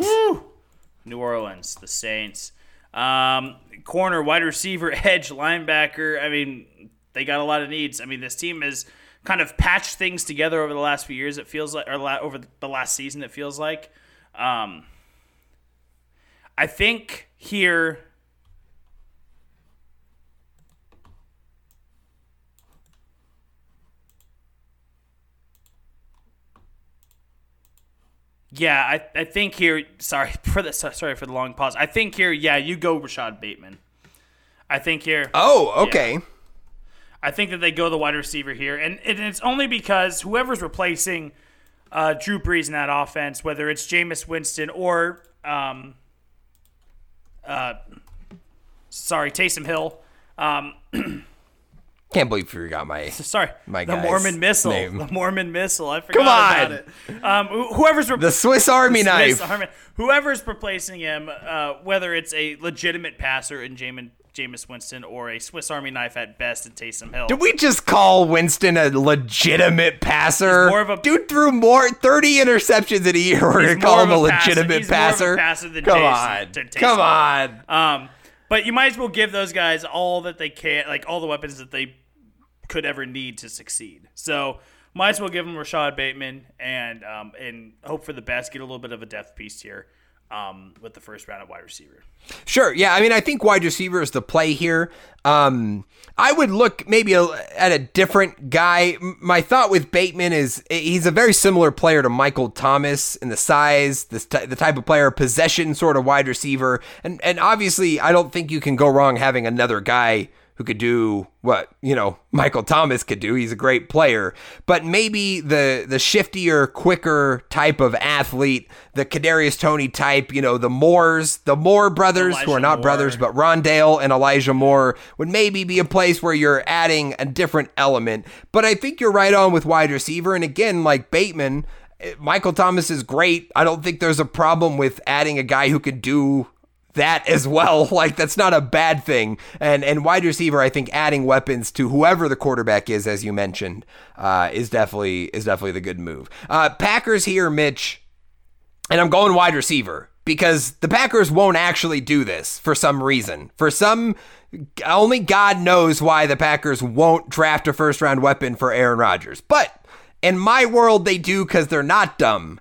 New Orleans, the Saints. Um, corner, wide receiver, [laughs] edge, linebacker. I mean, they got a lot of needs. I mean, this team has kind of patched things together over the last few years. It feels like, or la- over the last season, it feels like. Um, I think here. Yeah, I, I think here. Sorry [laughs] for the sorry for the long pause. I think here. Yeah, you go Rashod Bateman. I think here. Oh, okay. I think that they go the wide receiver here, and, and it's only because whoever's replacing uh, Drew Brees in that offense, whether it's Jameis Winston or, um, uh, sorry, Taysom Hill. Um, [clears throat] Can't believe you forgot my. sorry, My the Mormon Missile, name. the Mormon Missile. I forgot Come on. about it. Um, wh- whoever's re- The Swiss Army Swiss knife. Army- whoever's replacing him, uh, whether it's a legitimate passer in Jamin, Jameis Winston or a Swiss Army knife at best in Taysom Hill. Did we just call Winston a legitimate passer? He's more of a- Dude threw more thirty interceptions in a year. We're gonna call him a of a passer. legitimate He's more of a passer. passer than Come Jason- on, than come on. Um, but you might as well give those guys all that they can, like all the weapons that they could ever need to succeed. So might as well give them Rashod Bateman and um, and hope for the best. Get a little bit of a depth piece here um, with the first round of wide receiver. Sure. Yeah. I mean, I think wide receiver is the play here. Um, I would look maybe a, at a different guy. My thought with Bateman is he's a very similar player to Michael Thomas in the size, the, the type of player, possession sort of wide receiver. And, and obviously, I don't think you can go wrong having another guy who could do what you know [laughs] Michael Thomas could do. He's a great player, but maybe the the shiftier, quicker type of athlete, the Kadarius Toney type, you know, the Moores, the Moore brothers, who are not Moore. brothers but Rondale and Elijah Moore would maybe be a place where you're adding a different element. But I think you're right on with wide receiver, and again, like Bateman. eh, Michael Thomas is great. I don't think there's a problem with adding a guy who could do that as well. [laughs] Like that's not a bad thing. And and wide receiver, I think adding weapons to whoever the quarterback is, as you mentioned, uh, is definitely is definitely the good move. Uh, Packers here, Mitch, and I'm going wide receiver because the Packers won't actually do this for some reason. For some only God knows why the Packers won't draft a first round weapon for Aaron Rodgers. But in my world, they do because they're not dumb.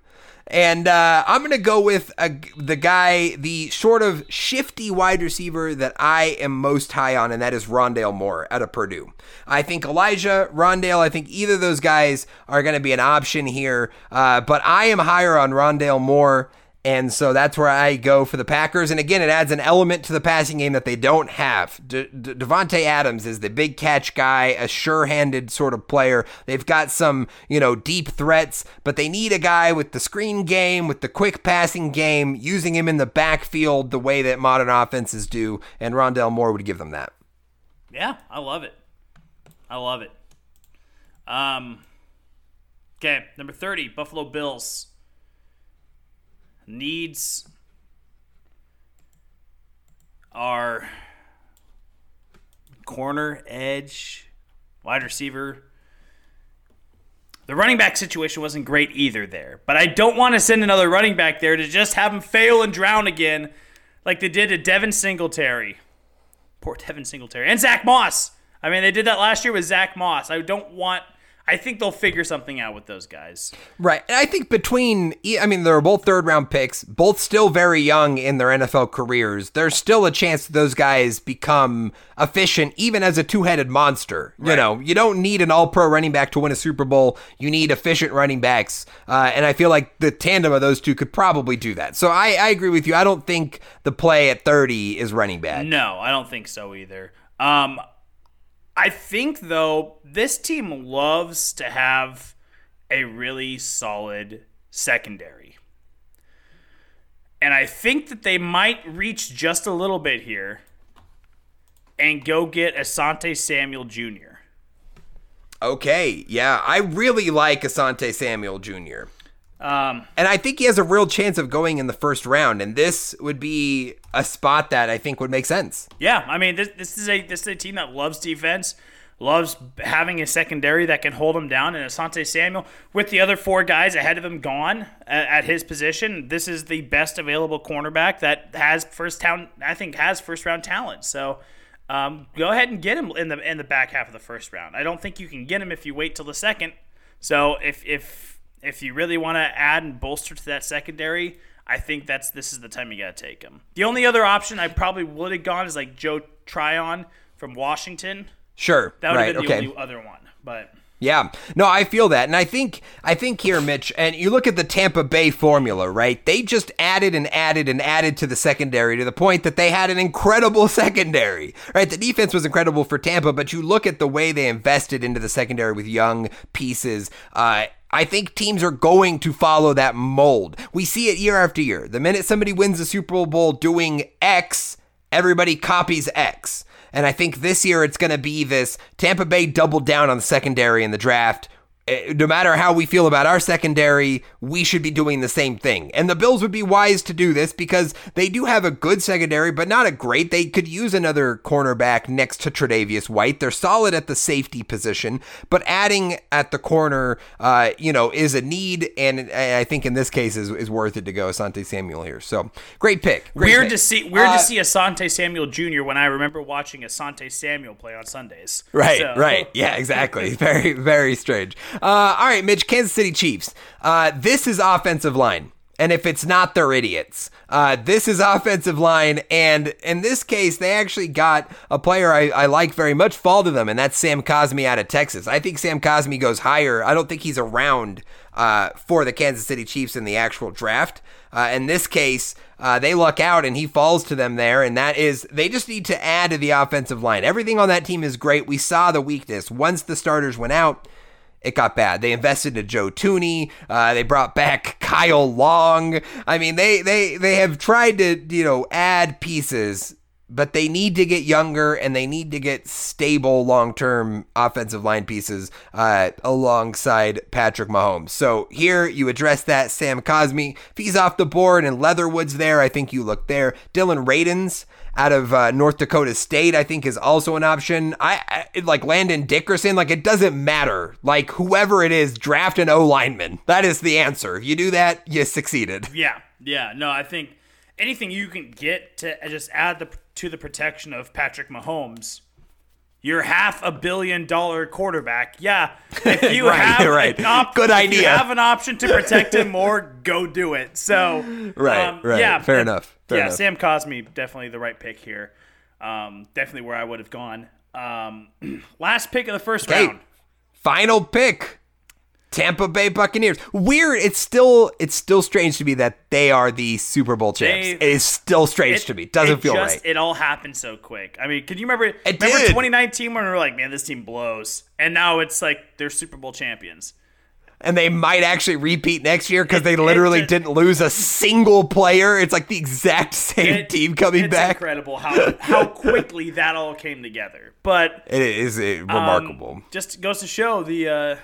And uh, I'm going to go with a, the guy, the sort of shifty wide receiver that I am most high on, and that is Rondale Moore out of Purdue. I think Elijah, Rondale, I think either of those guys are going to be an option here. Uh, but I am higher on Rondale Moore. And so that's where I go for the Packers. And again, it adds an element to the passing game that they don't have. De- De- Davante Adams is the big catch guy, a sure handed sort of player. They've got some, you know, deep threats, but they need a guy with the screen game, with the quick passing game, using him in the backfield the way that modern offenses do. And Rondale Moore would give them that. Yeah, I love it. I love it. Um, okay, number 30, Buffalo Bills. Needs are corner, edge, wide receiver. The running back situation wasn't great either there, but I don't want to send another running back there to just have him fail and drown again like they did to Devin Singletary. Poor Devin Singletary and Zach Moss. I mean, they did that last year with Zach Moss. I don't want. I think they'll figure something out with those guys. Right. And I think between, I mean, they're both third round picks, both still very young in their NFL careers. There's still a chance that those guys become efficient, even as a two headed monster. You know, you don't need an all pro running back to win a Super Bowl. You need efficient running backs. Uh, and I feel like the tandem of those two could probably do that. So I, I agree with you. I don't think the play at 30 is running back. No, I don't think so either. Um, I think though this team loves to have a really solid secondary. And I think that they might reach just a little bit here and go get Asante Samuel Jr. Okay. Yeah. I really like Asante Samuel Jr. Um, And I think he has a real chance of going in the first round. And this would be a spot that I think would make sense. yeah, I mean this, this is a this is a team that loves defense, loves having a secondary that can hold him down. And Asante Samuel, with the other four guys ahead of him gone at, at his position, this is the best available cornerback that has first town. I think has first round talent. So. Um, go ahead and get him in the in the back half of the first round. I don't think you can get him if you wait till the second. So if if if you really want to add and bolster to that secondary, I think that's this is the time you got to take him. The only other option I probably would have gone is like Joe Tryon from Washington. Sure. That would right. have been the okay. only other one. But Yeah. No, I feel that. And I think I think here, Mitch, and you look at the Tampa Bay formula, right? They just added and added and added to the secondary to the point that they had an incredible [laughs] secondary. Right? The defense was incredible for Tampa, but you look at the way they invested into the secondary with young pieces, uh I think teams are going to follow that mold. We see it year after year. The minute somebody wins the Super Bowl doing X, everybody copies X. And I think this year it's going to be this Tampa Bay doubled down on the secondary in the draft. Eh, No matter how we feel about our secondary, we should be doing the same thing. And the Bills would be wise to do this because they do have a good secondary, but not a great. They could use another cornerback next to Tre'Davious White. They're solid at the safety position, but adding at the corner, uh, you know, is a need. And I think in this case is, is worth it to go Asante Samuel here. So great pick. Great weird pick. to see weird Uh, to see Asante Samuel Jr. when I remember watching Asante Samuel play on Sundays. Right, So- right. [laughs] Yeah, exactly. very, very strange. Uh, all right, Mitch, Kansas City Chiefs. Uh, this is offensive line. And if it's not, they're idiots. Uh, this is [laughs] offensive line. And in this case, they actually got a player I, I like very much fall to them, and that's Sam Cosmi out of Texas. I think Sam Cosmi goes higher. I don't think he's around uh, for the Kansas City Chiefs in the actual draft. Uh, in this case, uh, they luck out and he falls to them there, and that is they just need to add to the offensive line. Everything on that team is great. We saw the weakness once the starters went out. It got bad. They invested in Joe Thuney. Uh, they brought back [laughs] Kyle Long. I mean, they they they have tried to you know add pieces, but they need to get younger and they need to get stable long term offensive line pieces uh, alongside Patrick Mahomes. So here you address that. Sam Cosmi, if he's off the board and Leatherwood's there, I think you look there. Dillon Radunz out of uh, North Dakota State, I think is also an option. I, I like Landon Dickerson. Like it doesn't matter. Like whoever it is, draft an O lineman. That is the answer. If you do that, you succeeded. [laughs] Yeah, yeah. No, I think anything you can get to just add the to the protection of Patrick Mahomes. You're half a billion dollar quarterback. Yeah, if [laughs] you Right, have [laughs] right. an op- Good if you have an option to protect him more, [laughs] go do it. So Right, um, right. Yeah, Fair enough. Fair yeah, enough. Sam Cosmi definitely the right pick here. Um, definitely where I would have gone. Um, [clears throat] last pick of the first Okay. round. Final pick. Tampa Bay Buccaneers. Weird. It's still it's still strange to me that they are the Super Bowl champs. They- it is still strange to me. Doesn't it feel just, right. It all happened so quick. I mean, can you remember? It remember did. 2019 when we were like, man, this team blows, and now it's like they're Super Bowl champions. and they might actually repeat next year because It- they it literally just- didn't lose a single player. It's like the exact [laughs] same It- team coming it's back. incredible how how quickly that all came together. But It is uh, um, remarkable. just goes to show the uh,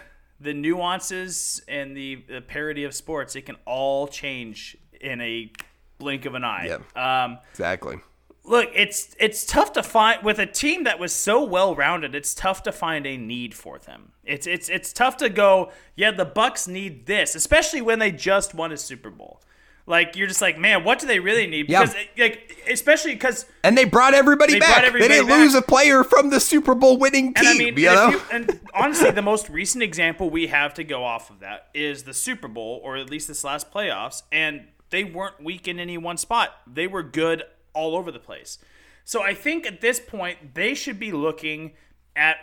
the nuances and the, the parody of sports. It can all change in a blink of an eye. Um, exactly. look, it's it's tough to find with a team that was so well rounded. It's tough to find a need for them. It's it's it's tough to go. Yeah, the Bucks need this, especially when they just won a Super Bowl. Like you're just like, man, what do they really need? Yeah. Because like, especially because And they brought everybody They back. brought everybody they didn't back. lose a player from the Super Bowl winning team. And I mean, you know? you, and honestly, the most recent example we have to go off of that is the Super Bowl, or at least this last playoffs, and they weren't weak in any one spot. They were good all over the place. So I think at this point they should be looking at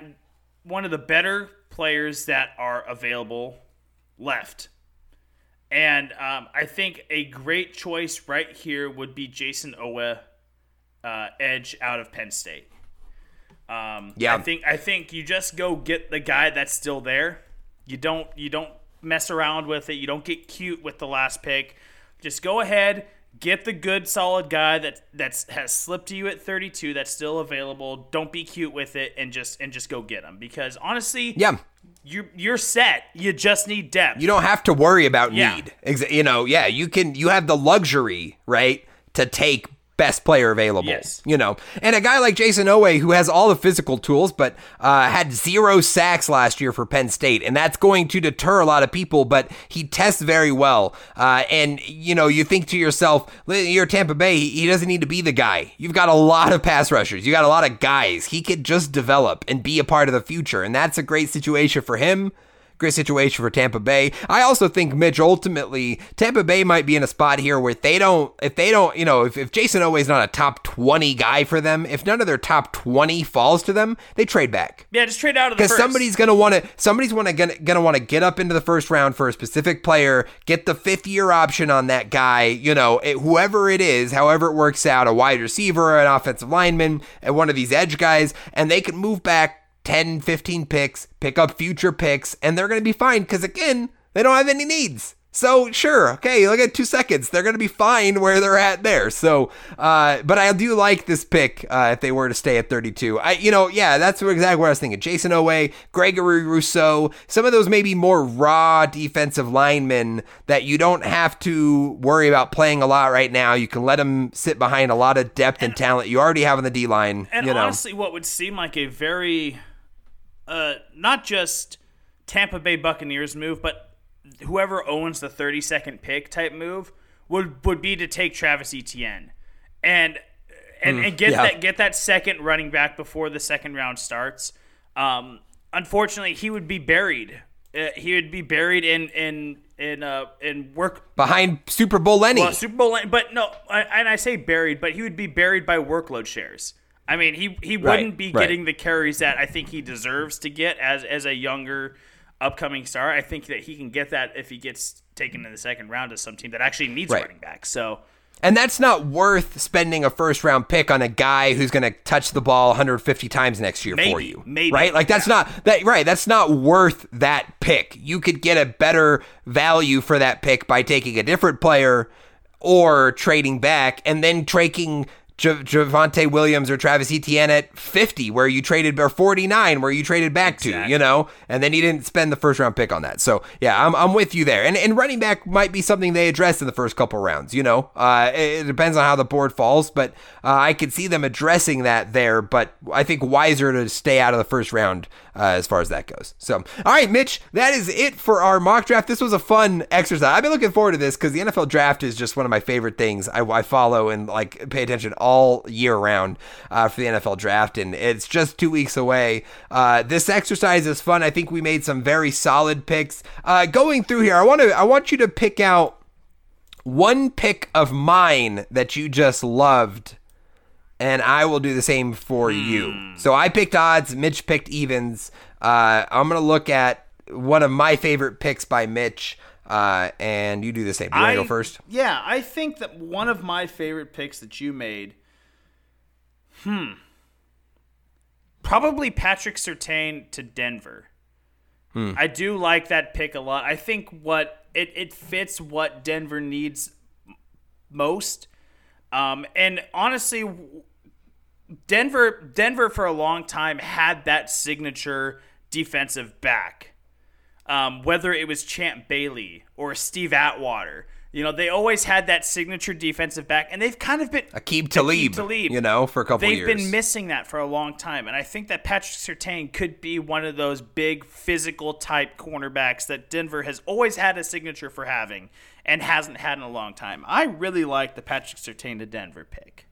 one of the better players that are available left. And um, I think a great choice right here would be Jayson Oweh, uh, edge out of Penn State. Um, Yeah. I think I think you just go get the guy that's still there. You don't you don't mess around with it. You don't get cute with the last pick. Just go ahead, get the good solid guy that that's has slipped to you at 32 that's still available. Don't be cute with it and just and just go get him because honestly, yeah. you you're set. You just need depth. You don't have to worry about Yeah. need. You know, yeah, you can you have the luxury, right, to take best player available. Yes. You know. And a guy like Jayson Oweh who has all the physical tools but uh, had zero sacks last year for Penn State and that's going to deter a lot of people, but he tests very well. Uh, and you know, you think to yourself, you're Tampa Bay, he doesn't need to be the guy. You've got a lot of pass rushers. You got a lot of guys. He could just develop and be a part of the future and that's a great situation for him situation for Tampa Bay. I also think Mitch ultimately Tampa Bay might be in a spot here where they don't if they don't, you know, if, if Jayson Oweh is not a top 20 guy for them, if none of their top 20 falls to them, they trade back. yeah, just trade out of the Because somebody's gonna want to, somebody's want to gonna, gonna want to get up into the first round for a specific player, get the fifth year option on that guy. You know, it, whoever it is, however it works out, a wide receiver, an offensive lineman, and one of these edge guys, and they can move back 10, 15 picks, pick up future picks, and they're gonna be fine. Because again, they don't have any needs. So sure, okay, look at two seconds. They're gonna be fine where they're at there. So, uh, but I do like this pick uh, if they were to stay at 32. I, you know, yeah, that's exactly what I was thinking. Jayson Oweh, Gregory Rousseau, some of those maybe more raw defensive linemen that you don't have to worry about playing a lot right now. You can let them sit behind a lot of depth and, talent you already have on the D line. And you know, honestly, what would seem like a very, uh, not just Tampa Bay Buccaneers move, but whoever owns the 32nd pick type move would would be to take Travis Etienne and and, and get yeah. that get that second running back before the second round starts. Um, unfortunately, he would be buried. Uh, he would be buried in in in uh in work behind Super Bowl Lenny. well, Super Bowl, but no, I, and I say buried, but he would be buried by workload shares. I mean, he he wouldn't be right. getting the carries that I think he deserves to get as as a younger upcoming star. I think that he can get that if he gets taken in the second round to some team that actually needs Right. running back. So And that's not worth spending a first round pick on a guy who's going to touch the ball 150 times next year for you. maybe, Right? Like that's not that right, that's not worth that pick. You could get a better value for that pick by taking a different player or trading back and then taking Ja- Javonte Williams or Travis Etienne at 50 where you traded or 49 where you traded back to, you know, and then you didn't spend the first round pick on that. So yeah, I'm, I'm with you there. And and running back might be something they address in the first couple rounds, you know, uh, it, it depends on how the board falls, but uh, I could see them addressing that there, but I think wiser to stay out of the first round uh, as far as that goes. So, all right, Mitch, that is it for our mock draft. This was a fun exercise. I've been looking forward to this because the NFL draft is just one of my favorite things I, I follow and like pay attention all year round uh, for the NFL draft, and it's just two weeks away. Uh, this exercise is fun. I think we made some very solid picks. Uh, going through here, I want to I want you to pick out one pick of mine that you just loved and I will do the same for you. So I picked odds, Mitch picked evens. Uh, I'm gonna look at one of my favorite picks by Mitch, uh, and you do the same. Do you want to go first? Yeah, I think that one of my favorite picks that you made, hmm, probably Patrick Surtain to Denver. I do like that pick a lot. I think what it, it fits what Denver needs most. Um, and honestly, Denver Denver for a long time had that signature defensive back. Um, whether it was Champ Bailey or Steve Atwater, You know, they always had that signature defensive back, and they've kind of been Aqib Talib, Talib. you know, for a couple of years. They've years. been missing that for a long time, and I think that Patrick Surtain could be one of those big physical type cornerbacks that Denver has always had a signature for having and hasn't had in a long time. I really like the Patrick Surtain to Denver pick.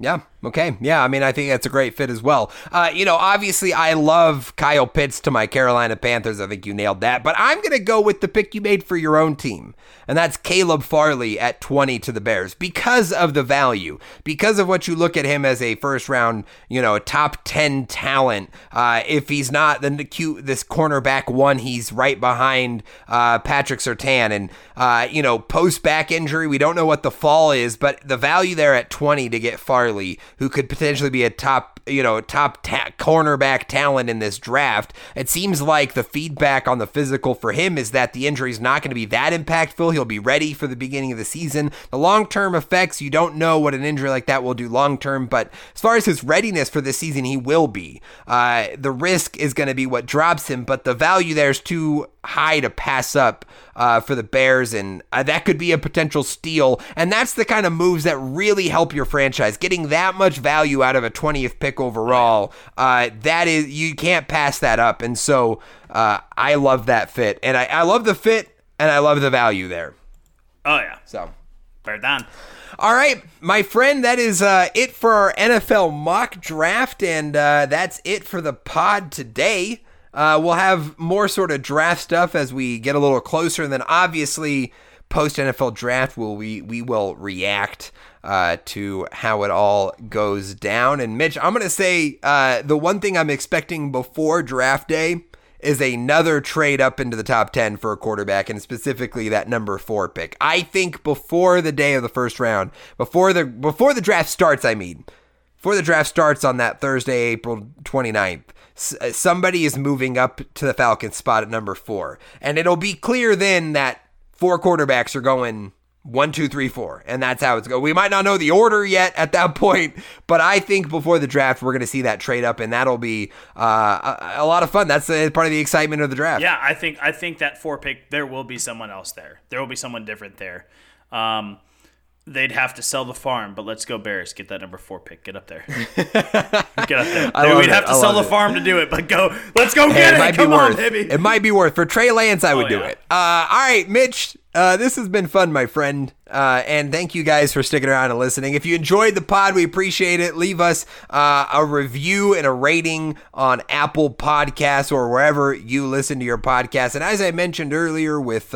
Yeah. Okay. Yeah. I mean, I think that's a great fit as well. Uh, you know, obviously, I love Kyle Pitts to my Carolina Panthers. I think you nailed that. But I'm going to go with the pick you made for your own team, and that's Caleb Farley at 20 to the Bears because of the value, because of what you look at him as a first round, you know, a top 10 talent. Uh, if he's not then the cute, this cornerback one, he's right behind uh, Patrick Surtain. And, uh, you know, post back injury, we don't know what the fall is, but the value there at 20 to get Farley who could potentially be a top, you know, top ta- cornerback talent in this draft. It seems like the feedback on the physical for him is that the injury is not going to be that impactful. He'll be ready for the beginning of the season. The long term effects, you don't know what an injury like that will do long term, but as far as his readiness for this season, he will be. Uh, the risk is going to be what drops him, but the value there is too high to pass up uh, for the Bears, and uh, that could be a potential steal. And that's the kind of moves that really help your franchise. Getting that much value out of a 20th pick overall, uh, that is you can't pass that up. And so uh, I love that fit, and I, I love the fit, and I love the value there. Oh yeah, So. fair done. All right, my friend, that is uh, it for our NFL mock draft, and uh, that's it for the pod today. Uh, we'll have more sort of draft stuff as we get a little closer, and then obviously post NFL draft, will we we will react uh, to how it all goes down. And Mitch, I'm gonna say uh, the one thing I'm expecting before draft day is another trade up into the top 10 for a quarterback and specifically that number 4 pick. I think before the day of the first round, before the before the draft starts, I mean, before the draft starts on that Thursday, April 29th, s- uh, somebody is moving up to the Falcons spot at number 4. And it'll be clear then that four quarterbacks are going one, two, three, four, and that's how it's going. We might not know the order yet at that [laughs] point, but I think before the draft we're going to see that trade up, and that'll be uh, a, a lot of fun. That's uh, part of the excitement of the draft. Yeah, I think I think that four pick there will be someone else there. There will be someone different there. Um, they'd have to sell the farm, but let's go Bears. Get that number four pick. Get up there. [laughs] get up there. We'd it. have to I sell the it. farm to do it, but go. Let's go Hey, get it it. might Come be on, worth. baby. It might be worth for Trey Lance. I would Oh, do yeah. it. Uh, all right, Mitch. Uh, this has been fun, my friend. Uh, and thank you guys for sticking around and listening. If you enjoyed the pod, we appreciate it. Leave us uh, a review and a rating on Apple Podcasts or wherever you listen to your podcast. And as I mentioned earlier, with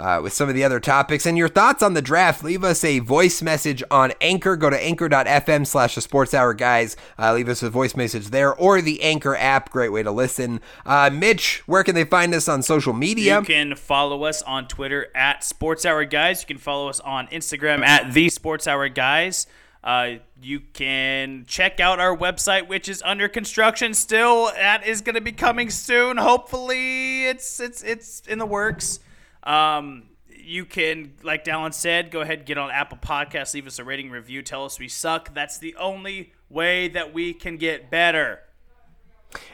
uh, with some of the other topics and your thoughts on the draft, leave us a voice message on Anchor. Go to anchor.fm slash the sports hour guys. Uh, leave us a voice message there or the Anchor app. Great way to listen. Uh, Mitch, where can they find us on social media? You can follow us on Twitter at Sports Hour Guys. You can follow us on Instagram at the Sports Hour Guys. Uh, you can check out our website, which is under construction still. That is going to be coming soon. Hopefully, it's it's it's in the works. Um, you can, like Dallen said, go ahead and get on Apple Podcasts, leave us a rating review, tell us we suck. That's the only way that we can get better.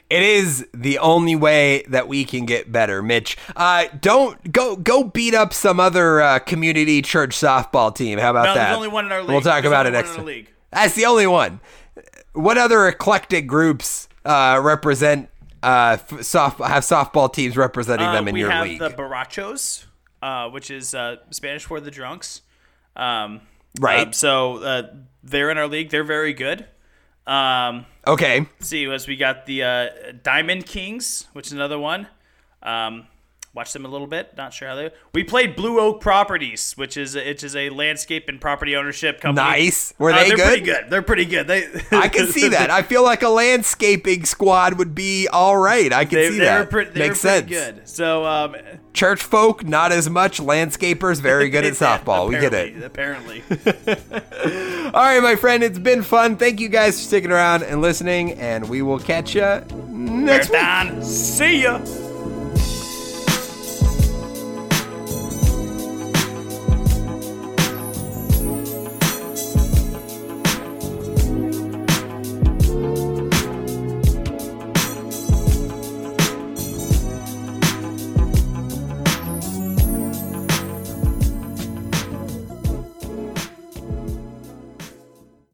It is the only way that we can get better, Mitch. Uh, don't go go beat up some other uh, community church softball team. How about No, that? there's only one in our league. We'll talk There's about it next. That's the only one. What other eclectic groups uh, represent uh, f- soft have softball teams representing Uh, them in your league? we have the Borrachos, uh, which is uh, Spanish for the drunks. Um, Right. uh, so uh, they're in our league. They're very good. Um, okay. see, as we got the uh, Diamond Kings, which is another one. Um, watched them a little bit. Not sure how they. We played Blue Oak Properties, which is which is a landscape and property ownership company. Nice. Were Uh, they they're good? pretty good. They're pretty good. They. I can see [laughs] that. I feel like a landscaping squad would be all right. I can They, see they that. they Makes sense. good. So um, Church folk, not as much. Landscapers, very good at [laughs] softball. We get it. Apparently. [laughs] All right, my friend, it's been fun. Thank you guys for sticking around and listening, and we will catch you next week. See ya.